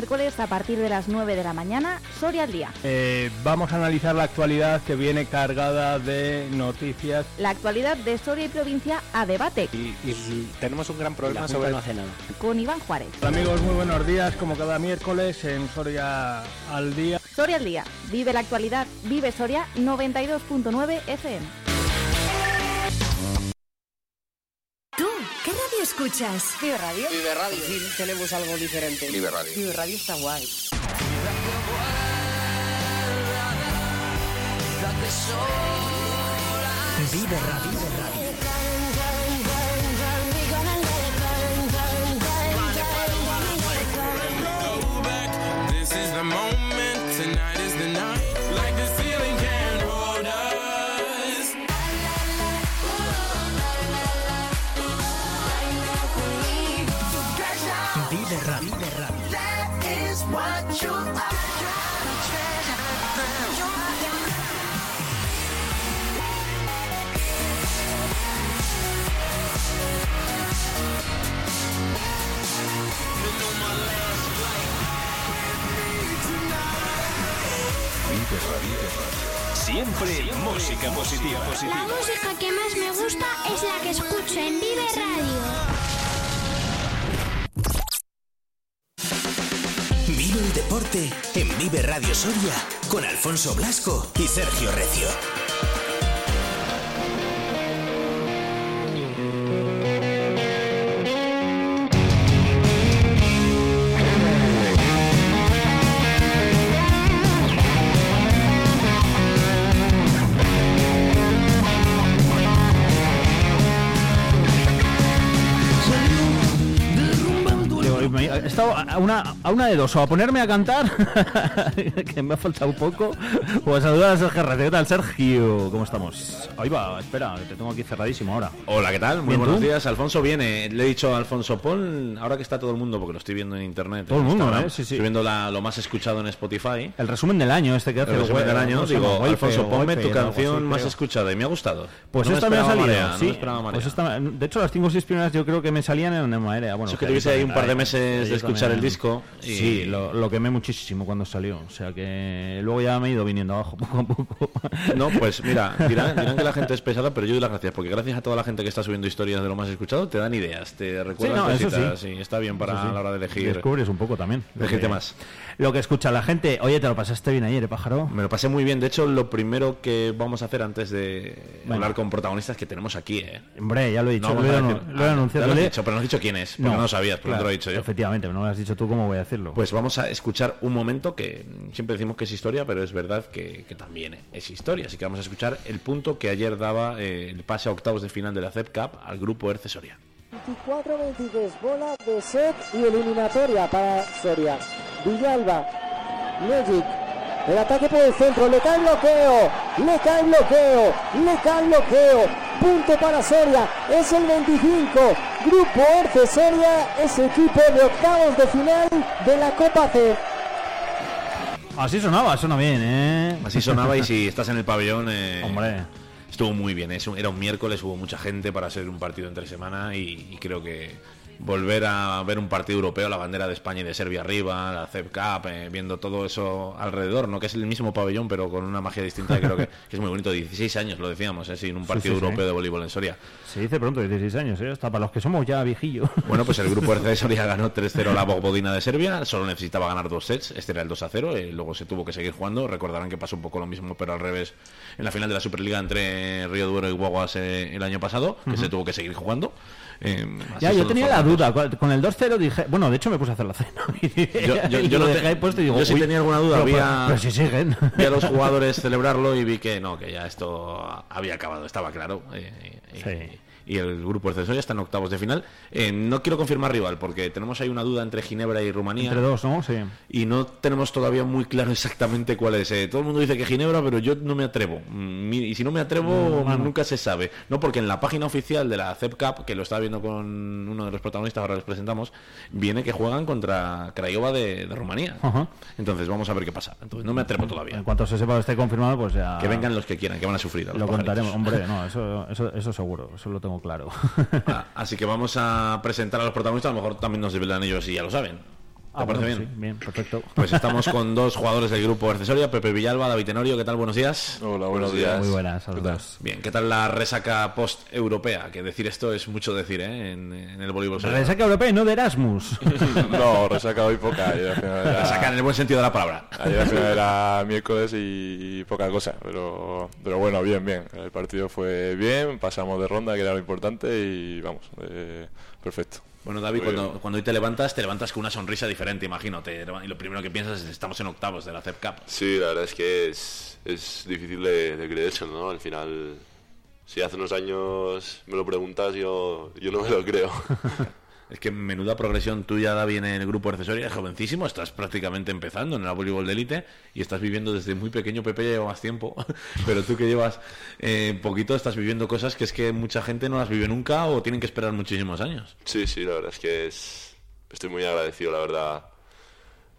Miércoles a partir de las 9 de la mañana, Soria al día. Eh, vamos a analizar la actualidad que viene cargada de noticias. La actualidad de Soria y provincia a debate. Y, tenemos un gran problema La sobre no Con Iván Juárez. Hola, amigos, muy buenos días. Como cada miércoles en Soria al día. Soria al día. Vive la actualidad. Vive Soria 92.9 FM. Qué radio escuchas? Vive Radio. Vive Radio. Sí, tenemos algo diferente. Vive Radio. Vive Radio está guay. Vive Radio. Radio Soria con Alfonso Blasco y Sergio Recio. A una, a una de dos, o a ponerme a cantar, que me ha faltado un poco, o a saludar a Sergio. ¿Qué tal, Sergio? ¿Cómo estamos? Ahí va, espera, te tengo aquí cerradísimo ahora. Hola, ¿qué tal? Muy buenos ¿tú? días. Alfonso viene. Le he dicho a Alfonso, pon, ahora que está todo el mundo, porque lo estoy viendo en internet. Todo el mundo, ¿eh? Sí, sí. Estoy viendo la- lo más escuchado en Spotify. El resumen del año este que hace El resumen el del año, ¿cómo se llama? digo, Alfonso, ponme tu algo así, canción más creo. escuchada y me ha gustado. Pues No esta me ha salido, Marea, no sí. Marea. Pues esta- de hecho, las cinco o seis primeras yo creo que me salían en Marea. Bueno, Eso que tuviese ahí un par de meses de escuchar el disco y- Sí, lo, lo quemé muchísimo cuando salió. O sea que luego ya me he ido viniendo abajo poco a poco. No, pues mira, dirán, dirán que la gente es pesada, pero yo doy las gracias, porque gracias a toda la gente que está subiendo historias de lo más escuchado, te dan ideas, te recuerdan no, eso cositas, sí. está bien para sí. la hora de elegir. Descubres un poco también. Elegir temas. Lo que escucha la gente. Oye, te lo pasaste bien ayer, ¿eh, pájaro? Me lo pasé muy bien. De hecho, lo primero que vamos a hacer antes de hablar con protagonistas que tenemos aquí, ¿eh? Hombre, ya lo he dicho. No lo, he, decir- lo he Ah, anunciado. ya lo le- dicho, pero no has dicho quién es, porque no lo sabías, porque no te lo he dicho yo. Efectivamente, no lo has dicho tú, ¿cómo voy a decirlo? Pues vamos a escuchar un momento que siempre decimos que es historia, pero es verdad que, que también es historia. Así que vamos a escuchar el punto que ayer daba eh, el pase a octavos de final de la CEP Cup al grupo Erce Soria. 24-23, bola de set y eliminatoria para Soria. Villalba, Legic, el ataque por el centro, le cae bloqueo, le cae bloqueo, le cae bloqueo. Punto para Soria, es el 25. Grupo Erce Soria es equipo de octavos de final de la Copa C. Así sonaba, suena bien, ¿eh? Así sonaba y si estás en el pabellón... eh, Hombre. Estuvo muy bien, un- era un miércoles, hubo mucha gente para ser un partido entre semana y, y creo que volver a ver un partido europeo, la bandera de España y de Serbia arriba, la CEP Cup, eh, viendo todo eso alrededor, no que es el mismo pabellón, pero con una magia distinta, creo que, que es muy bonito. 16 años, lo decíamos, ¿eh? sin un partido sí, sí. europeo de voleibol en Soria. Se dice pronto, 16 años, ¿eh? Hasta para los que somos ya viejillos. Bueno, pues el grupo RC de Soria ganó 3-0 a la Bogbodina de Serbia, solo necesitaba ganar dos sets, este era el 2-0, eh, luego se tuvo que seguir jugando, recordarán que pasó un poco lo mismo, pero al revés, en la final de la Superliga entre Río Duero y Guaguas eh, el año pasado, que se tuvo que seguir jugando. Eh, así Ya, yo tenía la duda. Con- el 2-0 dije. Bueno, de hecho me puse a hacer la cena. Yo, yo- yo lo dejé te- puesto y digo. yo sí "Uy, tenía alguna duda, pero- había, pero si siguen. vi a los jugadores celebrarlo y vi que no, que ya esto había acabado, estaba claro. y, y el grupo de Cesoria está en octavos de final. Eh, no quiero confirmar rival porque tenemos ahí una duda entre Ginebra y Rumanía. Entre dos, ¿no? Sí. Y no tenemos todavía muy claro exactamente cuál es. Eh, todo el mundo dice que Ginebra, pero yo no me atrevo. Mm, Y si no me atrevo, No, nunca se sabe. No, porque en la página oficial de la CEP Cup, que lo estaba viendo con uno de los protagonistas, ahora les presentamos, viene que juegan contra Craiova de, de Rumanía. Entonces vamos a ver qué pasa. Entonces no me atrevo todavía. En cuanto se sepa esté confirmado, pues ya. Que vengan los que quieran, que van a sufrir. a los Lo pajaritos. contaremos. Hombre, no, eso, eso, eso seguro. Eso lo tengo claro. Ah, así que vamos a presentar a los protagonistas. A lo mejor también nos desvelan ellos y ya lo saben. ¿Te Ah, parece bueno, bien? sí, bien, perfecto. Pues estamos con dos jugadores del grupo accesoria, Pepe Villalba, David Tenorio. ¿Qué tal? Buenos días. Hola, buenos días. Muy buenas a los ¿Qué tal? dos. Bien, ¿qué tal la resaca post-europea? Que decir esto es mucho decir, ¿eh? En, en el voleibol. Resaca europea y no de Erasmus. No, resaca hoy poca. Era- Resaca en el buen sentido de la palabra. Ayer al final era miércoles y, poca cosa, pero, pero bueno, bien, bien. El partido fue bien, pasamos de ronda, que era lo importante, y vamos, eh, perfecto. Bueno, David, Muy cuando, bien. cuando hoy te levantas, te levantas con una sonrisa diferente, imagino. Te- y lo primero que piensas es estamos en octavos de la CEP Cup. Sí, la verdad es que es, es difícil de, de creerse, ¿no? Al final, si hace unos años me lo preguntas, yo, yo no me lo creo. Es que menuda progresión tuya, David, en el grupo accesoria. Es jovencísimo, estás prácticamente empezando en el voleibol de élite y estás viviendo desde muy pequeño. Pepe ya lleva más tiempo, pero tú que llevas eh, poquito estás viviendo cosas que es que mucha gente no las vive nunca o tienen que esperar muchísimos años. Sí, sí, la verdad es que es, estoy muy agradecido, la verdad,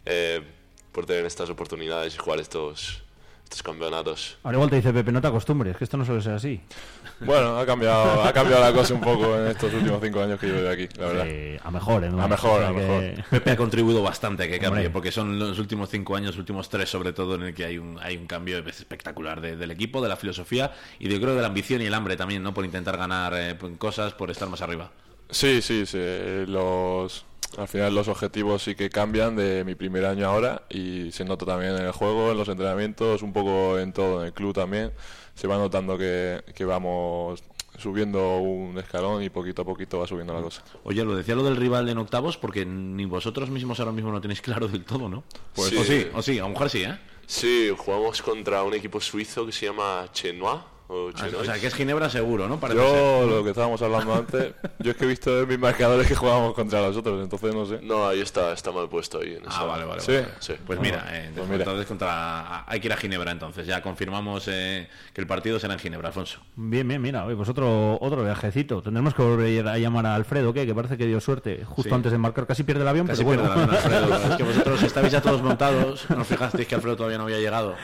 eh, por tener estas oportunidades y jugar estos, estos campeonatos. Ahora igual te dice Pepe, no te acostumbres, que esto no suele ser así. Bueno, ha cambiado, ha cambiado la cosa un poco en estos últimos cinco años que llevo de aquí, la verdad. Sí, a mejor, ¿eh? A mejor, a que- mejor. Pepe ha contribuido bastante a que cambie, Hombre. porque son los últimos cinco años, los últimos tres sobre todo, en el que hay un, hay un cambio espectacular de- del equipo, de la filosofía y de, creo de la ambición y el hambre también, ¿no? Por intentar ganar eh, cosas, por estar más arriba. Sí, sí, sí. Los, al final los objetivos sí que cambian de mi primer año ahora y se nota también en el juego, en los entrenamientos, un poco en todo, en el club también. Se va notando que, que vamos subiendo un escalón y poquito a poquito va subiendo la cosa. Oye, lo decía lo del rival en octavos porque ni vosotros mismos ahora mismo no tenéis claro del todo, ¿no? Pues o sí. sí, o sí, a lo mejor sí, ¿eh? Sí, jugamos contra un equipo suizo que se llama Chenois. O, Ah. O sea, que es Ginebra seguro, ¿no? Parece Yo, ser. lo que estábamos hablando antes, yo es que he visto en mis marcadores que jugábamos contra los otros, entonces no sé. No, ahí está, está mal puesto ahí. En Ah, esa- vale, vale. Sí. vale. Sí. Pues Ah, mira, eh, Pues mira. entonces contra... hay que ir a Ginebra entonces. Ya confirmamos eh, que el partido será en Ginebra, Alfonso. Bien, bien, mira, pues otro, otro viajecito. Tendremos que volver a llamar a Alfredo, ¿qué? Que parece que dio suerte. Justo Sí. antes de embarcar, casi pierde el avión, Casi pero pierde bueno. la pena, Alfredo. Es que vosotros estabais ya todos montados. ¿No os fijasteis que Alfredo todavía no había llegado?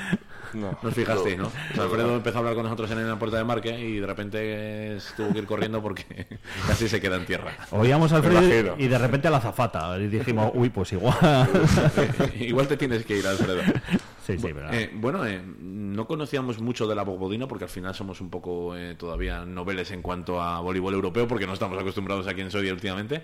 No. No os fijasteis, ¿no? No. O sea, Alfredo empezó a hablar con nosotros en la puerta de marque y de repente tuvo que ir corriendo porque casi se queda en tierra. Oíamos a Alfredo y de repente a la zafata. Y dijimos, uy, pues igual. Igual te tienes que ir, Alfredo. Sí, sí, pero... Eh, bueno, eh, no conocíamos mucho de la Bobodina porque al final somos un poco eh, todavía noveles en cuanto a voleibol europeo porque no estamos acostumbrados aquí en Soria últimamente.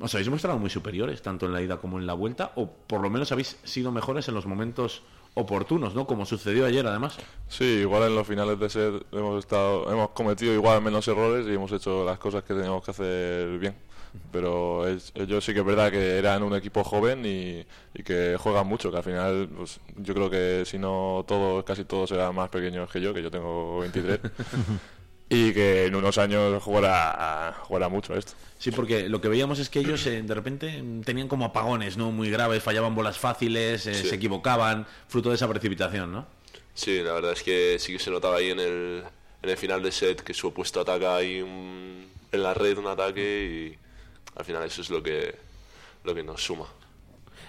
¿Os habéis mostrado muy superiores tanto en la ida como en la vuelta? ¿O por lo menos habéis sido mejores en los momentos oportunos, ¿no? Como sucedió ayer además. Sí, igual en los finales de set hemos estado, hemos cometido igual menos errores y hemos hecho las cosas que teníamos que hacer bien. Pero es- ellos sí que es verdad que eran un equipo joven y, y que juegan mucho, que al final pues, yo creo que si no todos, casi todos eran más pequeños que yo, que yo tengo 23. y que en unos años jugará, jugará mucho esto. Sí, porque lo que veíamos es que ellos eh, de repente mm, tenían como apagones, ¿no? Muy graves, fallaban bolas fáciles, eh, Sí. se equivocaban, fruto de esa precipitación, ¿no? Sí, la verdad es que sí que se notaba ahí en el, en el final de set que su opuesto ataca ahí un- en la red un ataque y al final eso es lo que, lo que nos suma.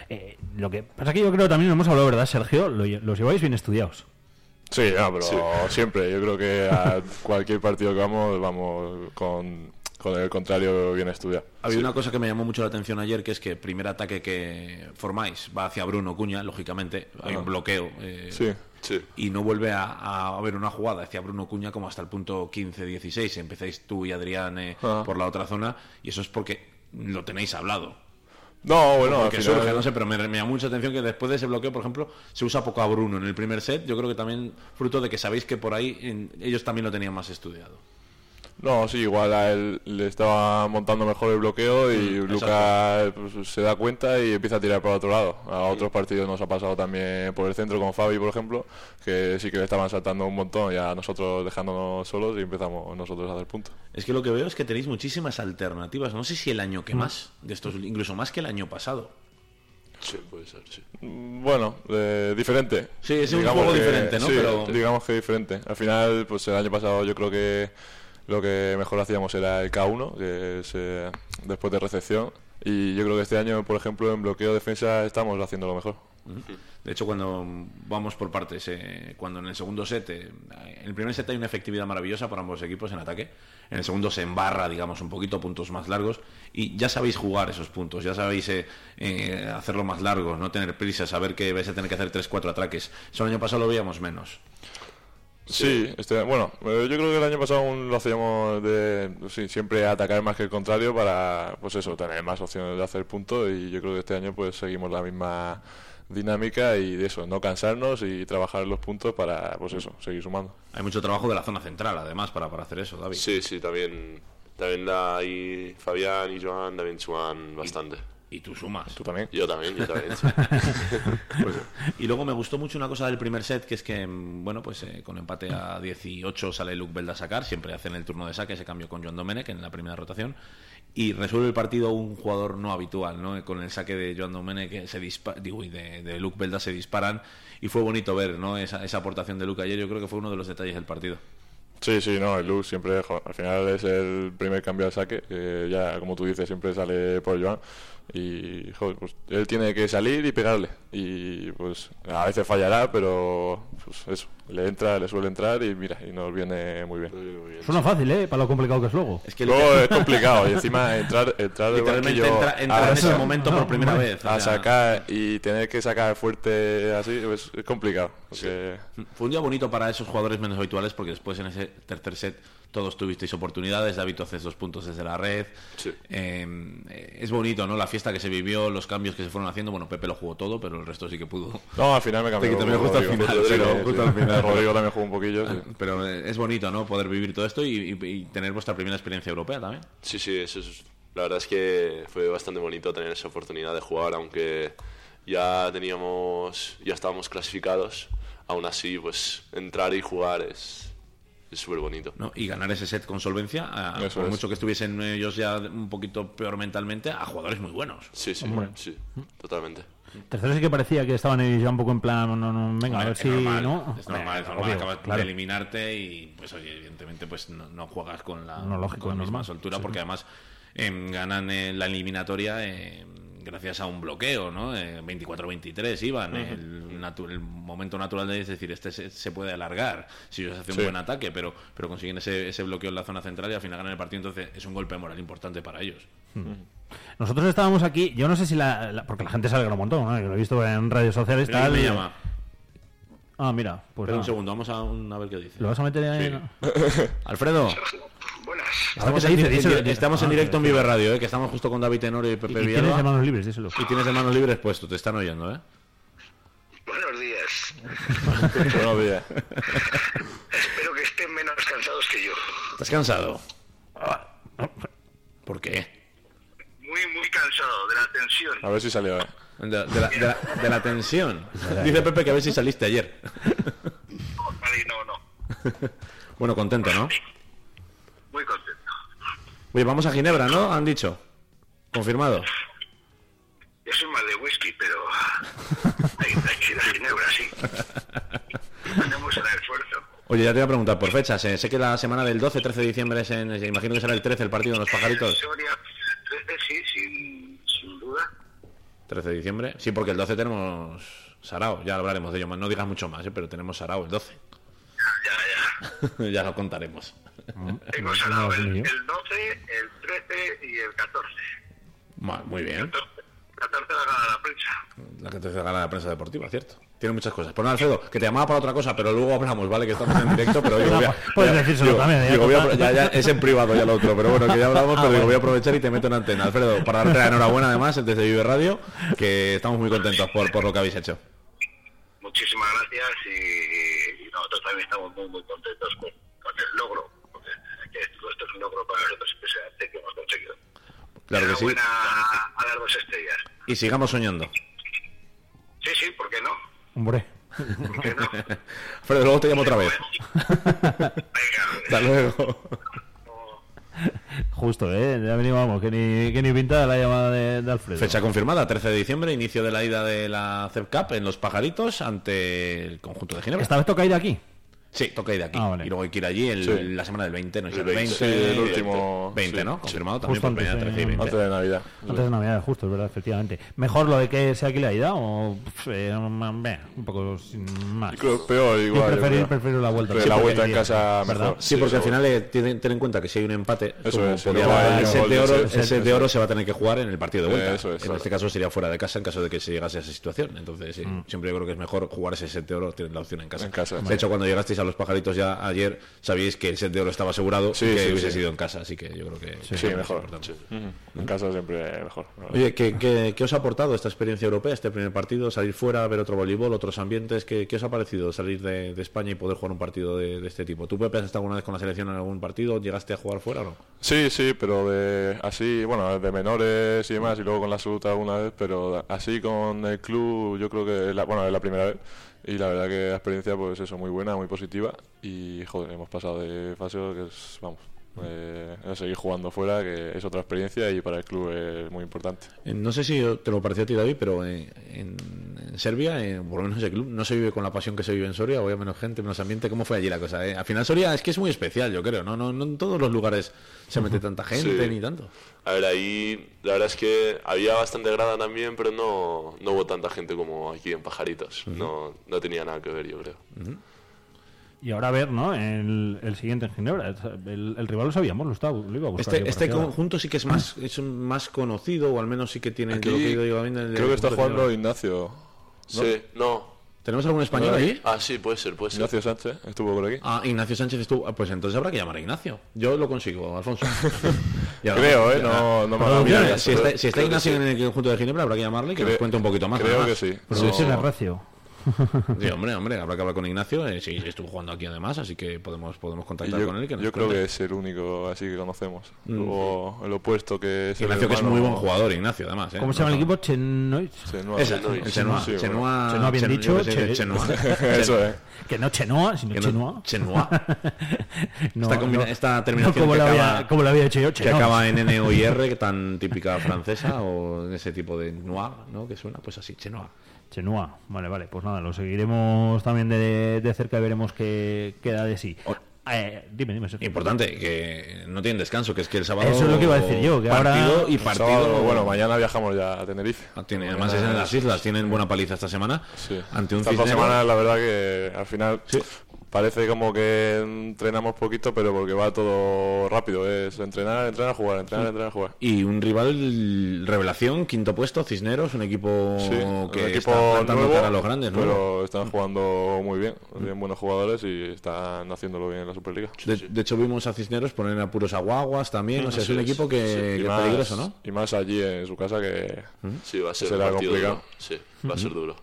Eh, lo que pasa que yo creo también lo hemos hablado, ¿verdad, Sergio? Lo los lleváis bien estudiados. Sí, no, pero Sí. siempre. Yo creo que a cualquier partido que vamos, vamos con, con el contrario bien estudiado. Había una cosa que me llamó mucho la atención ayer, que es que el primer ataque que formáis va hacia Bruno Cuña, lógicamente, hay un bloqueo. eh, Sí. Sí. Y no vuelve a, a haber una jugada hacia Bruno Cuña como hasta el punto 15-16. Empezáis tú y Adrián eh, Ajá. por la otra zona y eso es porque lo tenéis hablado. No, bueno, al porque final- surge, no sé, pero me, me llama mucha atención que después de ese bloqueo, por ejemplo, se usa poco a Bruno en el primer set. Yo creo que también fruto de que sabéis que por ahí en- ellos también lo tenían más estudiado. No, sí, igual a él le estaba montando mejor el bloqueo y Mm, Lucas pues, se da cuenta y empieza a tirar por otro lado. A otros partidos nos ha pasado también por el centro con Fabi, por ejemplo, que sí que le estaban saltando un montón y a nosotros dejándonos solos y empezamos nosotros a hacer puntos. Es que lo que veo es que tenéis muchísimas alternativas. No sé si el año que Mm. más, de estos, incluso más que el año pasado. Sí, puede ser, sí. Bueno, eh, diferente. Sí, es un juego diferente, ¿no? sí, Pero- digamos que diferente. Al final, pues el año pasado yo creo que lo que mejor hacíamos era el K1, que es eh, después de recepción. Y yo creo que este año, por ejemplo, en bloqueo defensa estamos haciendo lo mejor. De hecho, cuando vamos por partes, eh, cuando en el segundo set, eh, en el primer set hay una efectividad maravillosa para ambos equipos en ataque, en el segundo se embarra, digamos, un poquito, puntos más largos, y ya sabéis jugar esos puntos, ya sabéis eh, eh, hacerlo más largo, no tener prisa, saber que vais a tener que hacer 3-4 ataques. Eso el año pasado lo veíamos menos. Sí, este, bueno, eh, yo creo que el año pasado aún lo hacíamos de sí, siempre atacar más que el contrario para, pues eso, tener más opciones de hacer puntos y yo creo que este año pues seguimos la misma dinámica y de eso, no cansarnos y trabajar los puntos para, pues eso, seguir sumando. Hay mucho trabajo de la zona central, además, para, para hacer eso, David. Sí, sí, también, también ahí Fabián y Joan también suman bastante. Y tú sumas. Tú también. Yo también, yo también. sí. Pues, y luego me gustó mucho una cosa del primer set, que es que, mm, bueno, pues eh, con empate a 18 sale Luke Beld a sacar, siempre hacen el turno de saque, ese cambio con Joan Domenech en la primera rotación, y resuelve el partido un jugador no habitual, ¿no? Con el saque de Joan Domenech que se dispa- digo, y de, de Luke Belda se disparan, y fue bonito ver, ¿no? Esa, esa aportación de Luke ayer, yo creo que fue uno de los detalles del partido. Sí, sí, no, el Luz siempre, al final es el primer cambio al saque, que ya como tú dices siempre sale por Joan y joder, pues, él tiene que salir y pegarle y pues a veces fallará, pero pues eso, le entra, le suele entrar y mira, y nos viene muy bien. Suena fácil, ¿eh? Para lo complicado que es luego. Es que Luego es complicado y encima entrar, entrar del banquillo entra- entrar a- en ese momento por primera vez, a sacar y tener que sacar fuerte así pues, es complicado. porque- Fue un día bonito para esos jugadores menos habituales porque después en ese tercer set todos tuvisteis oportunidades. David, tú haces dos puntos desde la red. Eh, es bonito, ¿no? La fiesta que se vivió, los cambios que se fueron haciendo. Bueno, Pepe lo jugó todo, pero el resto sí que pudo. No, al final me cambió Sí, también justo al Rodrigo. final. Sí, pero sí, justo sí. al final. Rodrigo también jugó un poquillo, sí. Pero eh, es bonito, ¿no? Poder vivir todo esto y, y- y tener vuestra primera experiencia europea también. Sí, sí, eso es, la verdad es que fue bastante bonito tener esa oportunidad de jugar, aunque ya teníamos, ya estábamos clasificados, aún así, pues entrar y jugar es es súper bonito. ¿no? Y ganar ese set con solvencia, a- por es. mucho que estuviesen ellos ya un poquito peor mentalmente, a jugadores muy buenos. Sí, sí, Hombre. sí, totalmente. Tercero sí que parecía que estaban ellos ya un poco en plan, no, no, venga, a ver si normal, no. es normal, es normal, Obvio, acabas claro. de eliminarte y pues oye, evidentemente pues no, no juegas con la, No, lógico, con la misma soltura Sí. porque además em, ganan eh, la eliminatoria em, gracias a un bloqueo, ¿no? Eh, 24-23 iban, Ujú. el, natu- el momento natural de es decir, este se, se puede alargar si ellos hacen un Sí. buen ataque, pero, pero consiguen ese, ese bloqueo en la zona central y al final ganan el partido, entonces es un golpe moral importante para ellos. Nosotros estábamos aquí, yo no sé si la, la- porque la gente se alegra un montón, ¿no? Que lo he visto en redes sociales. Tal. quién me llama. Ah, mira, pues Espera un segundo, vamos a, un- a ver qué dice. ¿Lo vas a meter ahí? Sí. no? Alfredo. Buenas. Estamos, ¿Qué en, dice? Díselo, en- estamos en Ah, directo en. Vive Radio, ¿eh? que estamos justo con David Tenorio y Pepe Y- y Villalba. tienes de manos libres, díselo. Y tienes de manos libres puesto, te están oyendo, ¿eh? Buenos días. Buenos días. Espero que estén menos cansados que yo. ¿Estás cansado? ¿Por qué? Muy, muy cansado de la tensión. A ver si salió. eh. De, de la, de la- de la tensión. Dice Pepe que a ver si saliste ayer. Vale, no, no. Bueno, contento, ¿no? Muy contento. Oye, vamos a Ginebra, ¿no? Han dicho. Confirmado. Yo soy mal de whisky, pero hay, hay que ir a Ginebra, sí. Hacemos el esfuerzo. Oye, ya te voy a preguntar por fechas. eh. Sé que la semana del 12-13 de diciembre es en... Imagino que será el 13 el partido de los pajaritos. Sí, sin, sin duda. 13 de diciembre. Sí, porque el 12 tenemos Sarao. Ya hablaremos de ello. No digas mucho más, ¿eh? pero tenemos Sarao el 12. Ya, ya. ya lo contaremos. Hemos hablado el, el 12, el 13 y el 14. Ma- Muy bien. 14 la gana la prensa. La que te gana la prensa deportiva, cierto. Tiene muchas cosas. Pues nada, Alfredo, que te llamaba para otra cosa, pero luego hablamos, ¿vale? Que estamos en directo, pero digo, voy a- Puedes ya- decírselo digo- también, ya digo, voy a- ya, ya es en privado ya lo otro, pero bueno, que ya hablamos, Ah, pero digo, voy a aprovechar y te meto en antena. Alfredo, para darte la enhorabuena además desde Vive Radio, que estamos muy contentos por, por lo que habéis hecho. Muchísimas gracias y, y nosotros también estamos muy, muy contentos con, con el logro. Es logro para nosotros impresionante que hemos conseguido. Claro que sí. Enhorabuena a, a las dos estrellas. Y sigamos soñando. Sí, sí, ¿por qué no? Hombre. Alfredo, luego te llamo otra vez. Hasta luego. Justo, ¿eh? Ya venimos, vamos, que ni, que ni pintada la llamada de, de Alfredo. Fecha confirmada, 13 de diciembre, inicio de la ida de la CEP Cup en Los Pajaritos ante el conjunto de Ginebra. ¿Esta vez toca ir aquí? Sí, toca ir de aquí. Ah, vale. Y luego hay que ir allí el- Sí. la semana del 20, ¿no? El El 20, 20, sí, el último, 20, sí, ¿no? sí. Confirmado también Justo por antes, 13 y eh, 20. Antes de Navidad. Antes de Navidad, justo, es verdad, efectivamente. ¿Mejor lo de que sea aquí la ida o eh, un ve, un poco sin más? Creo peor, igual. yo preferir- prefiero la vuelta. Pero la vuelta en casa ¿verdad? mejor. Sí, porque al final eh, ten, ten en cuenta que si hay un empate, Eso es, el set de oro, el set de oro se va a tener que jugar en el partido de vuelta. Eso es, en claro. este caso sería fuera de casa en caso de que se llegase a esa situación. Entonces, sí, Mm. siempre yo creo que es mejor jugar ese set de oro, tienes la opción en casa. En casa, de hecho, cuando llegasteis a los pajaritos ya ayer, sabíais que el set de oro estaba asegurado Sí, y que sí, hubiese sí. sido en casa, así que yo creo que Sí, que es mejor. En casa siempre mejor. Oye, ¿qué, qué, qué os ha aportado esta experiencia europea, este primer partido? Salir fuera, ver otro voleibol, otros ambientes. ¿Qué, qué os ha parecido salir de, de España y poder jugar un partido de, de este tipo? ¿Tú, Pepe, has estado alguna vez con la selección en algún partido? ¿Llegaste a jugar fuera o no? Sí, sí, pero de así, bueno, de menores y demás, y luego con la absoluta alguna vez, pero así con el club yo creo que, la, bueno, es la primera vez, y la verdad que la experiencia, pues eso, muy buena, muy positiva, y joder, hemos pasado de fase que es, vamos, eh, a seguir jugando fuera, que es otra experiencia y para el club es muy importante. Eh, No sé si te lo pareció a ti, David, pero eh, en, en Serbia, eh, por lo menos ese club, no se vive con la pasión que se vive en Soria, o había menos gente, menos ambiente. ¿Cómo fue allí la cosa? eh? Al final Soria es que es muy especial, yo creo, ¿no? No, no en todos los lugares se mete tanta gente Sí. ni tanto. A ver, ahí la verdad es que había bastante grada también, pero no, no hubo tanta gente como aquí en Pajaritos. no, no tenía nada que ver, yo creo. Y ahora a ver, ¿no? El, el siguiente en Ginebra. El, el rival lo sabíamos, lo, estaba, lo iba a buscar. Este, por este conjunto sí que es más es un- más conocido, o al menos sí que tiene Aquí lo que yo digo, el- creo que está el- jugando Ignacio. ¿no? Sí, no. ¿Tenemos algún español ¿No? ahí? Ah, sí, puede ser, puede ser. Ignacio Sánchez estuvo por aquí. Ah, Ignacio Sánchez estuvo. ah, Pues entonces habrá que llamar a Ignacio. Yo lo consigo, Alfonso. Creo, ¿eh? No, no me Pero, hagas mira, si está, si está Ignacio sí. en el conjunto de Ginebra, habrá que llamarle y que nos Creo- cuente un poquito más. creo además. que sí. Producción No. de recio. Sí, hombre, hombre, habrá que hablar con Ignacio. eh, sí, estuvo jugando aquí además, así que podemos, podemos contactar yo con él. y que yo creo que es el único así que conocemos. Mm. Luego el opuesto que es el Ignacio, que es muy buen jugador, Ignacio, además. ¿eh? ¿Cómo se llama el equipo? Chenois. Chenoa. Chenoa. el Chenoa. Sí, bueno. Chenoa, Chenoa bien dicho, Chenoa. Eso es. Que no Chenoa, sino Chenoa. Chenoa. No, esta, combina- no. esta terminación como que, lo acaba, había- como lo había hecho yo, que acaba en N o R, que tan típica francesa, o en ese tipo de noir, ¿no? Que suena pues así, Chenoa. Chenoa. Vale, vale. Pues nada, lo seguiremos también de, de cerca y veremos qué queda de sí. Eh, dime, dime. Sergio. Importante, que no tienen descanso, que es que el sábado. Eso es lo que iba a decir yo, que partido ahora- y partido. sábado, bueno, mañana viajamos ya a Tenerife. Ah, tiene- además es en las islas, tienen buena paliza esta semana. Sí. Ante un Cisneros. semanas, la verdad que al final parece como que entrenamos poquito, pero porque va todo rápido. Es entrenar, entrenar, jugar, entrenar, entrenar, jugar. Y un rival revelación, quinto puesto, Cisneros, un equipo Sí, que un equipo está nuevo, cara a los grandes, ¿no? pero están jugando muy bien, bien buenos jugadores y están haciéndolo bien en la Superliga. De, de hecho, vimos a Cisneros poner en apuros a Guaguas también. O sea, es un equipo que, sí. que Y es más- peligroso, ¿no? Y más allí en su casa que Sí, va a ser será complicado. duro. Sí, va a ser duro.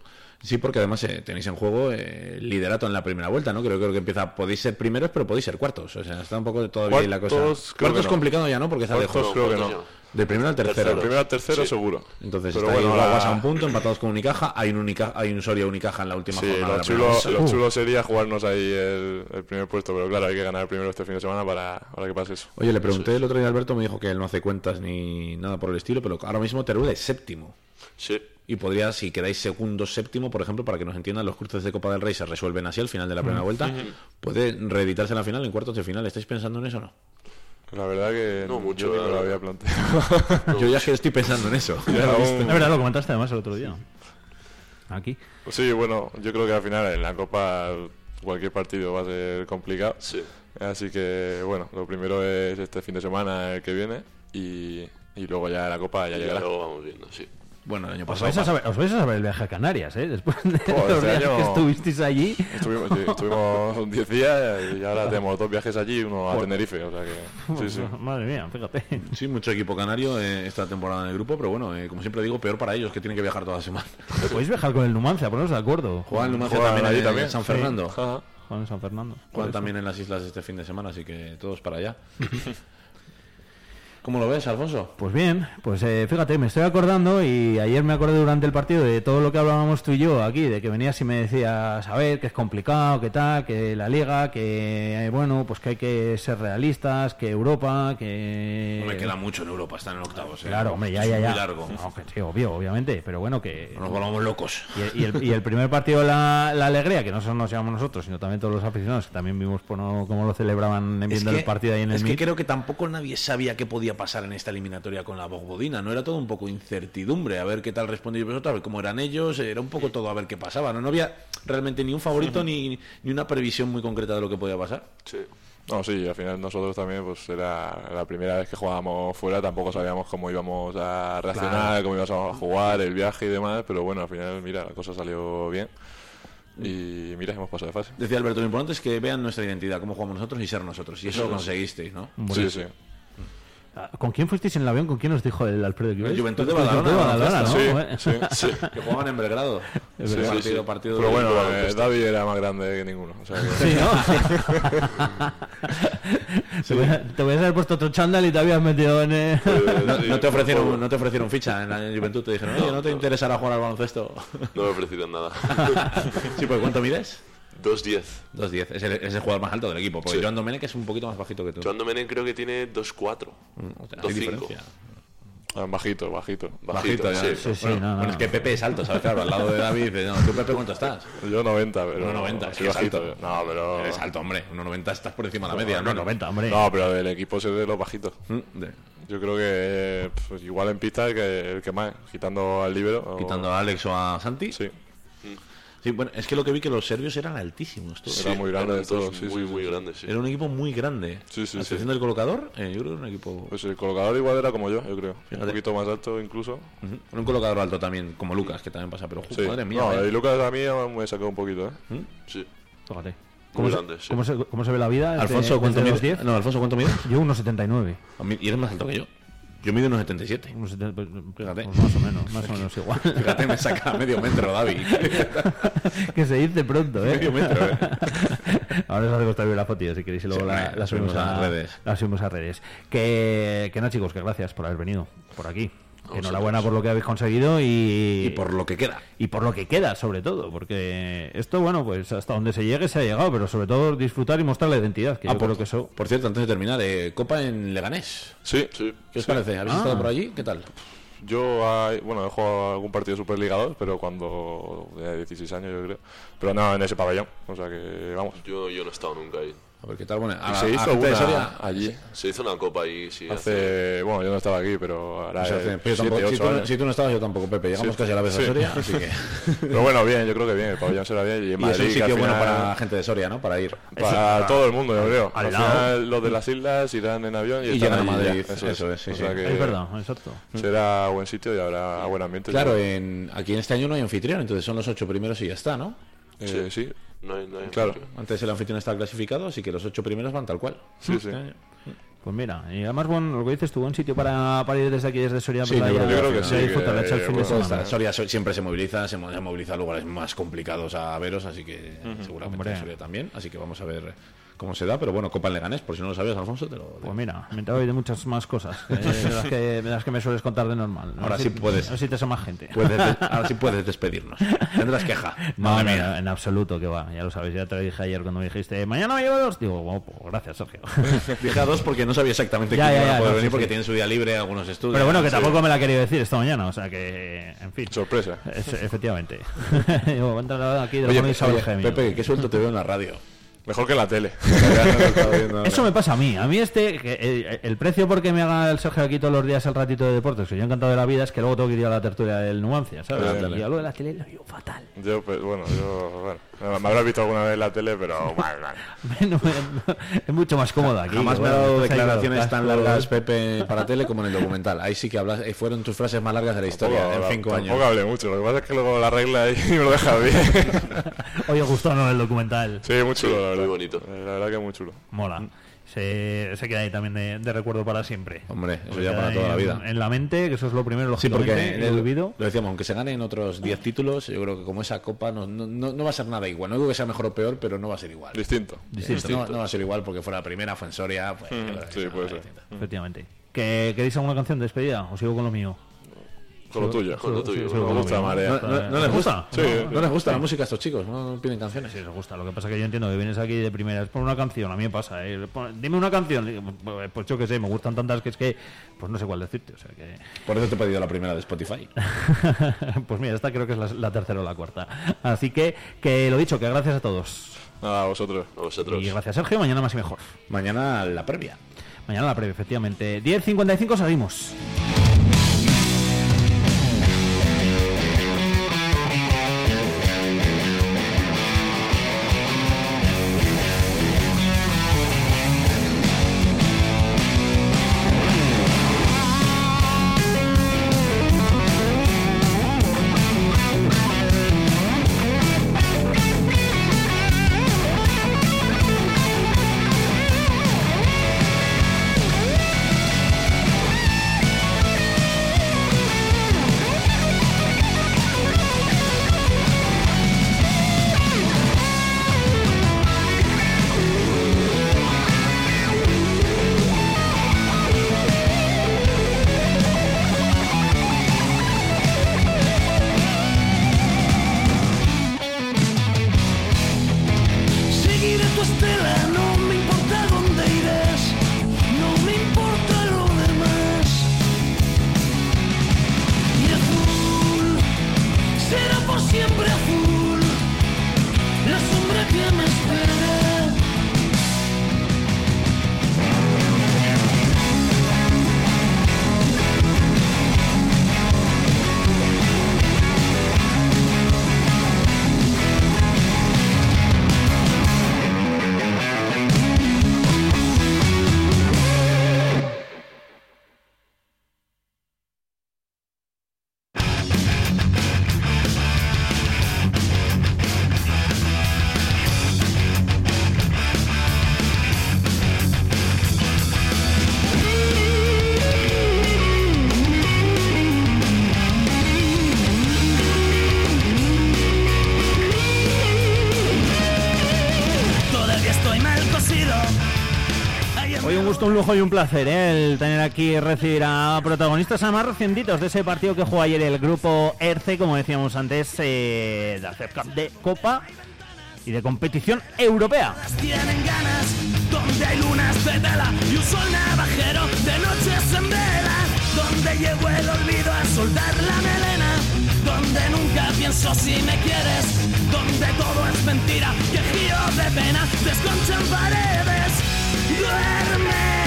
Sí, porque además eh, tenéis en juego eh, liderato en la primera vuelta, ¿no? Creo, creo que empieza, podéis ser primeros, pero podéis ser cuartos. O sea, está un poco todavía ahí la cosa. Cuartos, Cuartos no. complicado ya, ¿no? Porque está Cuartos lejos. creo que cuartos no. Del primero al tercero. Del primero al tercero seguro. Entonces Pero está bueno, ahí la- a un punto, empatados con Unicaja. Hay un, Unica, hay un Soria Unicaja en la última Sí, jornada. lo de chulo, vuelta. lo Uh. chulo sería jugarnos ahí el, el primer puesto, pero claro, hay que ganar primero este fin de semana para, para que pase eso. Oye, le pregunté el otro día a Alberto, me dijo que él no hace cuentas ni nada por el estilo, pero ahora mismo Teruel es séptimo. Sí. Y podría, si quedáis segundo, séptimo, por ejemplo, para que nos entiendan, los cruces de Copa del Rey se resuelven así al final de la primera vuelta. Puede reeditarse la final en cuartos de final. ¿Estáis pensando en eso o no? La verdad que No mucho, yo ni me lo la había planteado. Yo ya que estoy pensando en eso. Ya aún- Es verdad, lo comentaste además el otro día. Aquí. Sí, bueno, yo creo que al final en la Copa cualquier partido va a ser complicado. Sí. Así que, bueno, lo primero es este fin de semana el que viene y, y luego ya la Copa ya Y llegará. luego vamos viendo, sí. Bueno, el año Os pasado. vais, a saber, os vais a saber el viaje a Canarias, ¿eh? Después de Joder, los días año- que estuvisteis allí. Estuvimos, sí, estuvimos 10 días y ahora tenemos dos viajes allí y uno a. Tenerife. O sea que, sí, sí. Madre mía, fíjate. Sí, mucho equipo canario eh, esta temporada en el grupo, pero bueno, eh, como siempre digo, peor para ellos que tienen que viajar toda la semana. Podéis viajar con el Numancia, poneros de acuerdo. Juegan en Numancia Juegan también allí en también. San. Fernando. Juegan en San Fernando. Eso. también en las islas este fin de semana, así que todos para allá. ¿Cómo lo ves, Alfonso? Pues bien, pues eh, fíjate, me estoy acordando y ayer me acordé durante el partido de todo lo que hablábamos tú y yo aquí, de que venías y me decías, a ver, que es complicado, que tal, que la liga, que eh, bueno, pues que hay que ser realistas, que Europa, que... No me queda mucho en Europa, están en octavos. ¿eh? Claro, hombre, ya, ya, ya. Muy largo. No, que sí, obvio, obviamente, pero bueno, que... Nos volvamos locos. Y, y el, y el primer partido, la, la alegría, que no solo nos llevamos nosotros, sino también todos los aficionados, que también vimos no- cómo lo celebraban Es viendo que- el partido ahí en el es que creo que tampoco nadie sabía qué podía pasar en esta eliminatoria con la Bogbodina, ¿no? Era todo un poco incertidumbre, a ver qué tal respondía vosotros, a ver cómo eran ellos, era un poco todo a ver qué pasaba, ¿no? No había realmente ni un favorito ni, ni una previsión muy concreta de lo que podía pasar. Sí. No, sí, al final nosotros también, pues era la primera vez que jugábamos fuera, tampoco sabíamos cómo íbamos a reaccionar, Claro. cómo íbamos a jugar, el viaje y demás, pero bueno, al final, mira, la cosa salió bien. Y mira, hemos pasado de fase. Decía Alberto, lo importante es que vean nuestra identidad, cómo jugamos nosotros y ser nosotros. Y eso lo conseguisteis, ¿no? Sí, sí. Ah, ¿Con quién fuisteis en el avión? ¿Con quién os dijo el Alfredo Quibés? El Juventud de Con el Badalona, Badalona, ¿no? Sí, Joder. sí, sí. Que jugaban en Belgrado. Sí, partido, partido Pero de- bueno, de eh. David era más grande que ninguno. o sea que- Sí, Te, voy a, te voy a haber puesto otro chándal y te habías metido en... eh, No, no te ofrecieron, no te ofrecieron ficha en la Juventud, te dijeron, oye, ¿no te interesará jugar al baloncesto? No me ofrecieron nada. sí, pues ¿cuánto mides? 2'10. 2'10, es el, es el jugador más alto del equipo, porque Sí. Joan Domenech es un poquito más bajito que tú. Joan Domenech creo que tiene 2'4. o sea, hay 2'5. diferencia. Ah, bajito, bajito. Bajito, ya. sí. Sí, sí, bueno, no, no, bueno, no. es que Pepe es alto, ¿sabes? Claro, al lado de David, no, ¿tú Pepe cuánto estás? Yo 90, pero... 1,90, es sí, bajito. alto. No, pero... Eres alto, hombre, 1,90 estás por encima de la media, No, ¿no? 90, hombre. No, pero del equipo es de los bajitos. Mm, de- Yo creo que pues, igual en pista el que, el que más, quitando al libero. o- Quitando a Alex o a Santi. Sí. Sí, bueno, es que lo que vi que los serbios eran altísimos. todos. Era muy grande de todos, sí, muy, sí, muy sí. grandes, sí. Era un equipo muy grande. Sí, sí, A sí. excepción del colocador, eh, yo creo que era un equipo... Pues el colocador igual era como yo, yo creo. Fíjate. Un poquito más alto incluso. Era un colocador alto también, como Lucas, que también pasa, pero Sí. madre mía. no, y Lucas a mí me sacó un poquito, ¿eh? Sí. Fíjate. Muy ¿Cómo, se, grande, sí. cómo, se, cómo se ve la vida? desde- Alfonso, ¿cuánto mides? 10? No, Alfonso, ¿cuánto mides? Yo 1,79. A mí- Y eres más alto que yo. Yo mido unos 77. Unos 70, pues, Fíjate. pues más o menos, más o menos igual. Fíjate, me saca medio metro, David. que se dice pronto, ¿eh? Medio metro, ¿eh? Ahora os hacemos también la fotilla si queréis y luego Sí, la, subimos a, redes. La subimos a redes. Que, que no, chicos, que gracias por haber venido por aquí. Enhorabuena por lo que habéis conseguido y, Y por lo que queda. y por lo que queda, sobre todo, porque esto, bueno, pues hasta donde se llegue se ha llegado, pero sobre todo disfrutar y mostrar la identidad, que Ah, yo por, creo que eso... por cierto, antes de terminar, eh, Copa en Leganés. Sí. Sí. ¿Qué os Sí. parece? ¿Habéis Ah. estado por allí? ¿Qué tal? Yo, hay- bueno, he jugado algún partido de Superliga 2, pero cuando tenía 16 años, yo creo. Pero no en ese pabellón, o sea que, vamos. Yo, yo no he estado nunca ahí. A ver qué tal. Bueno, a, Y se hizo una allí. Se hizo una copa ahí, sí. Hace, bueno, yo no estaba aquí, pero ahora O sea, es hace- pero yo siete, tampoco- si, tú, no- años. si tú no estabas, yo tampoco, Pepe. Llegamos Sí. casi a la vez a Sí. Soria, así que. Pero bueno, bien, yo creo que bien, el pabellón será bien. Y, en Y es Madrid, un que sitio bueno para la gente de Soria, ¿no? Para ir. Para todo el mundo, yo creo. al Al, lado. final, los de las islas irán en avión y, Y están llegan a allí ya. Madrid, Eso, eso es, es, sí, O sea sí. que Es verdad, exacto. Será buen sitio y habrá buen ambiente. Claro, en, aquí en este año no hay anfitrión, entonces son los ocho primeros y ya está, ¿no? Eh, sí. No hay, no hay Claro. Antes el anfitrión está clasificado, así que los ocho primeros van tal cual. Sí, sí. Pues mira, y además, bueno, lo que dices tú, buen sitio para, para ir desde aquí, desde Soria, Sí, para yo creo- yo creo que sí, disfrutar, que, echar el fin de bueno, semana. Soria so- siempre se moviliza, se mo- se moviliza a lugares más complicados a veros, así que seguramente Hombre. Soria también. Así que vamos a ver cómo se da, pero bueno, Copa en Leganés, por si no lo sabías, Alfonso, te lo Pues mira, me hoy de muchas más cosas que, de, las que, de las que me sueles contar de normal. Ahora A ver sí si- puedes. Ver si te son más gente. Puedes de- ahora sí puedes despedirnos. Tendrás queja. No, no, mía. no, en absoluto, que va, ya lo sabéis, ya te lo dije ayer cuando me dijiste, mañana me llevo dos. Digo, bueno, pues gracias, Sergio. Dije a dos porque no sabía exactamente Ya, quién ya, iba a poder no, venir sí, porque sí. tiene su día libre, algunos estudios. Pero bueno, que Sí. tampoco me la quería decir esta mañana, o sea que, en fin. Sorpresa. Es- efectivamente. Digo, aquí de Oye, oye. Pepe, qué suelto te veo en la radio. Mejor que la tele. Eso me pasa a mí. A mí este, que, eh, el precio porque me haga el Sergio aquí todos los días el ratito de deportes, que yo encantado de la vida, es que luego tengo que ir a la tertulia del Nuancia, ¿sabes? Tele. y a lo de la tele lo digo fatal. Yo, pues, bueno, yo, bueno, me habrás visto alguna vez en la tele, pero mal, mal. No me- no- es mucho más cómodo aquí. Jamás me bueno, ha dado declaraciones tan largas, Pepe, para tele como en el documental. Ahí sí que hablas, eh, fueron tus frases más largas de la historia Tampoco- en cinco tampoco años. hablé mucho, lo que pasa es que luego la regla ahí me lo deja bien. Oye, gustó no el documental. Sí, muy chulo, la verdad. muy bonito. La verdad que muy chulo. Mola. Se, se queda ahí también de, de recuerdo para siempre. Hombre, eso Se ya para toda la en- vida. En la mente, que eso es lo primero, Sí, porque y el- olvido. lo decíamos, aunque se ganen otros 10 títulos, yo creo que como esa copa no, no, no- va a ser nada igual. No digo que sea mejor o peor, pero no va a ser igual. Distinto. Distinto. No, no va a ser igual porque fuera la primera, fue en Soria. pues, Mm, sí, puede ser. distinta. Efectivamente. ¿Que, ¿Queréis alguna canción de despedida? ¿O sigo con lo mío? Con lo tuyo. Con lo tuyo. Me gusta Marea. No, no- no les gusta. Sí. No, no les gusta la música a estos chicos, no, no piden canciones. Sí, les gusta. Lo que pasa es que yo entiendo que vienes aquí de primera, es por una canción, a mí me pasa, ¿eh? Dime una canción. Pues pues yo qué sé, me gustan tantas que es que, pues no sé cuál decirte, o sea que... Por eso te he pedido la primera de Spotify. pues mira, esta creo que es la, la tercera o la cuarta. Así que, que lo dicho, que gracias a todos. Nada, a vosotros. A vosotros. Y gracias Sergio, mañana más y mejor. Mañana la previa. Mañana la previa, efectivamente. 10.55 seguimos. Lujo y un placer ¿eh? el tener aquí recibir a protagonistas además recientitos de ese partido que jugó ayer el grupo ERCE, como decíamos antes, eh, de de Copa y de competición europea. tienen ganas, donde hay lunas de tela y un sol navajero de noches en vela, donde llegó el olvido a soltar la melena, donde nunca pienso si me quieres, donde todo es mentira, quejío de pena, desconchan paredes, duerme.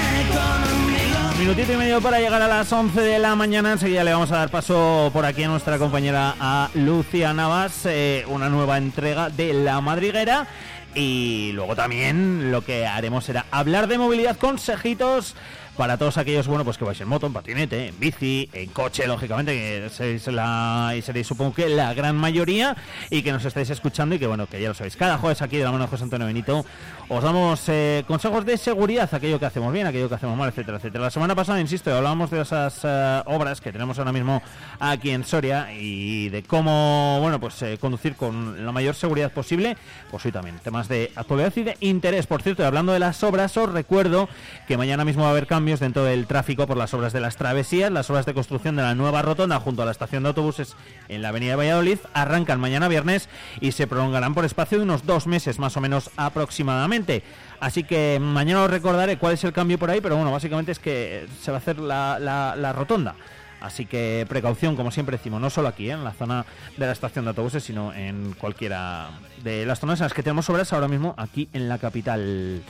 Minutito y medio para llegar a las 11 de la mañana. Enseguida le vamos a dar paso por aquí a nuestra compañera a Lucia Navas, eh, una nueva entrega de La Madriguera. Y luego también lo que haremos será hablar de movilidad, consejitos para todos aquellos, bueno, pues que vais en moto, en patinete, en bici, en coche, lógicamente, que seréis y seréis supongo que la gran mayoría, y que nos estáis escuchando y que, bueno, que ya lo sabéis, cada jueves aquí de la mano de José Antonio Benito os damos eh, consejos de seguridad, aquello que hacemos bien, aquello que hacemos mal, etcétera, etcétera. La semana pasada, insisto, hablábamos de esas eh, obras que tenemos ahora mismo aquí en Soria y de cómo, bueno, pues eh, conducir con la mayor seguridad posible, pues hoy también, temas de actualidad y de interés. Por cierto, hablando de las obras, os recuerdo que mañana mismo va a haber cambios dentro del tráfico por las obras de las travesías, las obras de construcción de la nueva rotonda junto a la estación de autobuses en la avenida Valladolid, arrancan mañana viernes y se prolongarán por espacio de unos dos meses más o menos aproximadamente. Así que mañana os recordaré cuál es el cambio por ahí, pero bueno, básicamente es que se va a hacer la, la- la rotonda. Así que precaución, como siempre decimos, no solo aquí, ¿eh? en la zona de la estación de autobuses, sino en cualquiera de las zonas en las que tenemos obras ahora mismo aquí en la capital.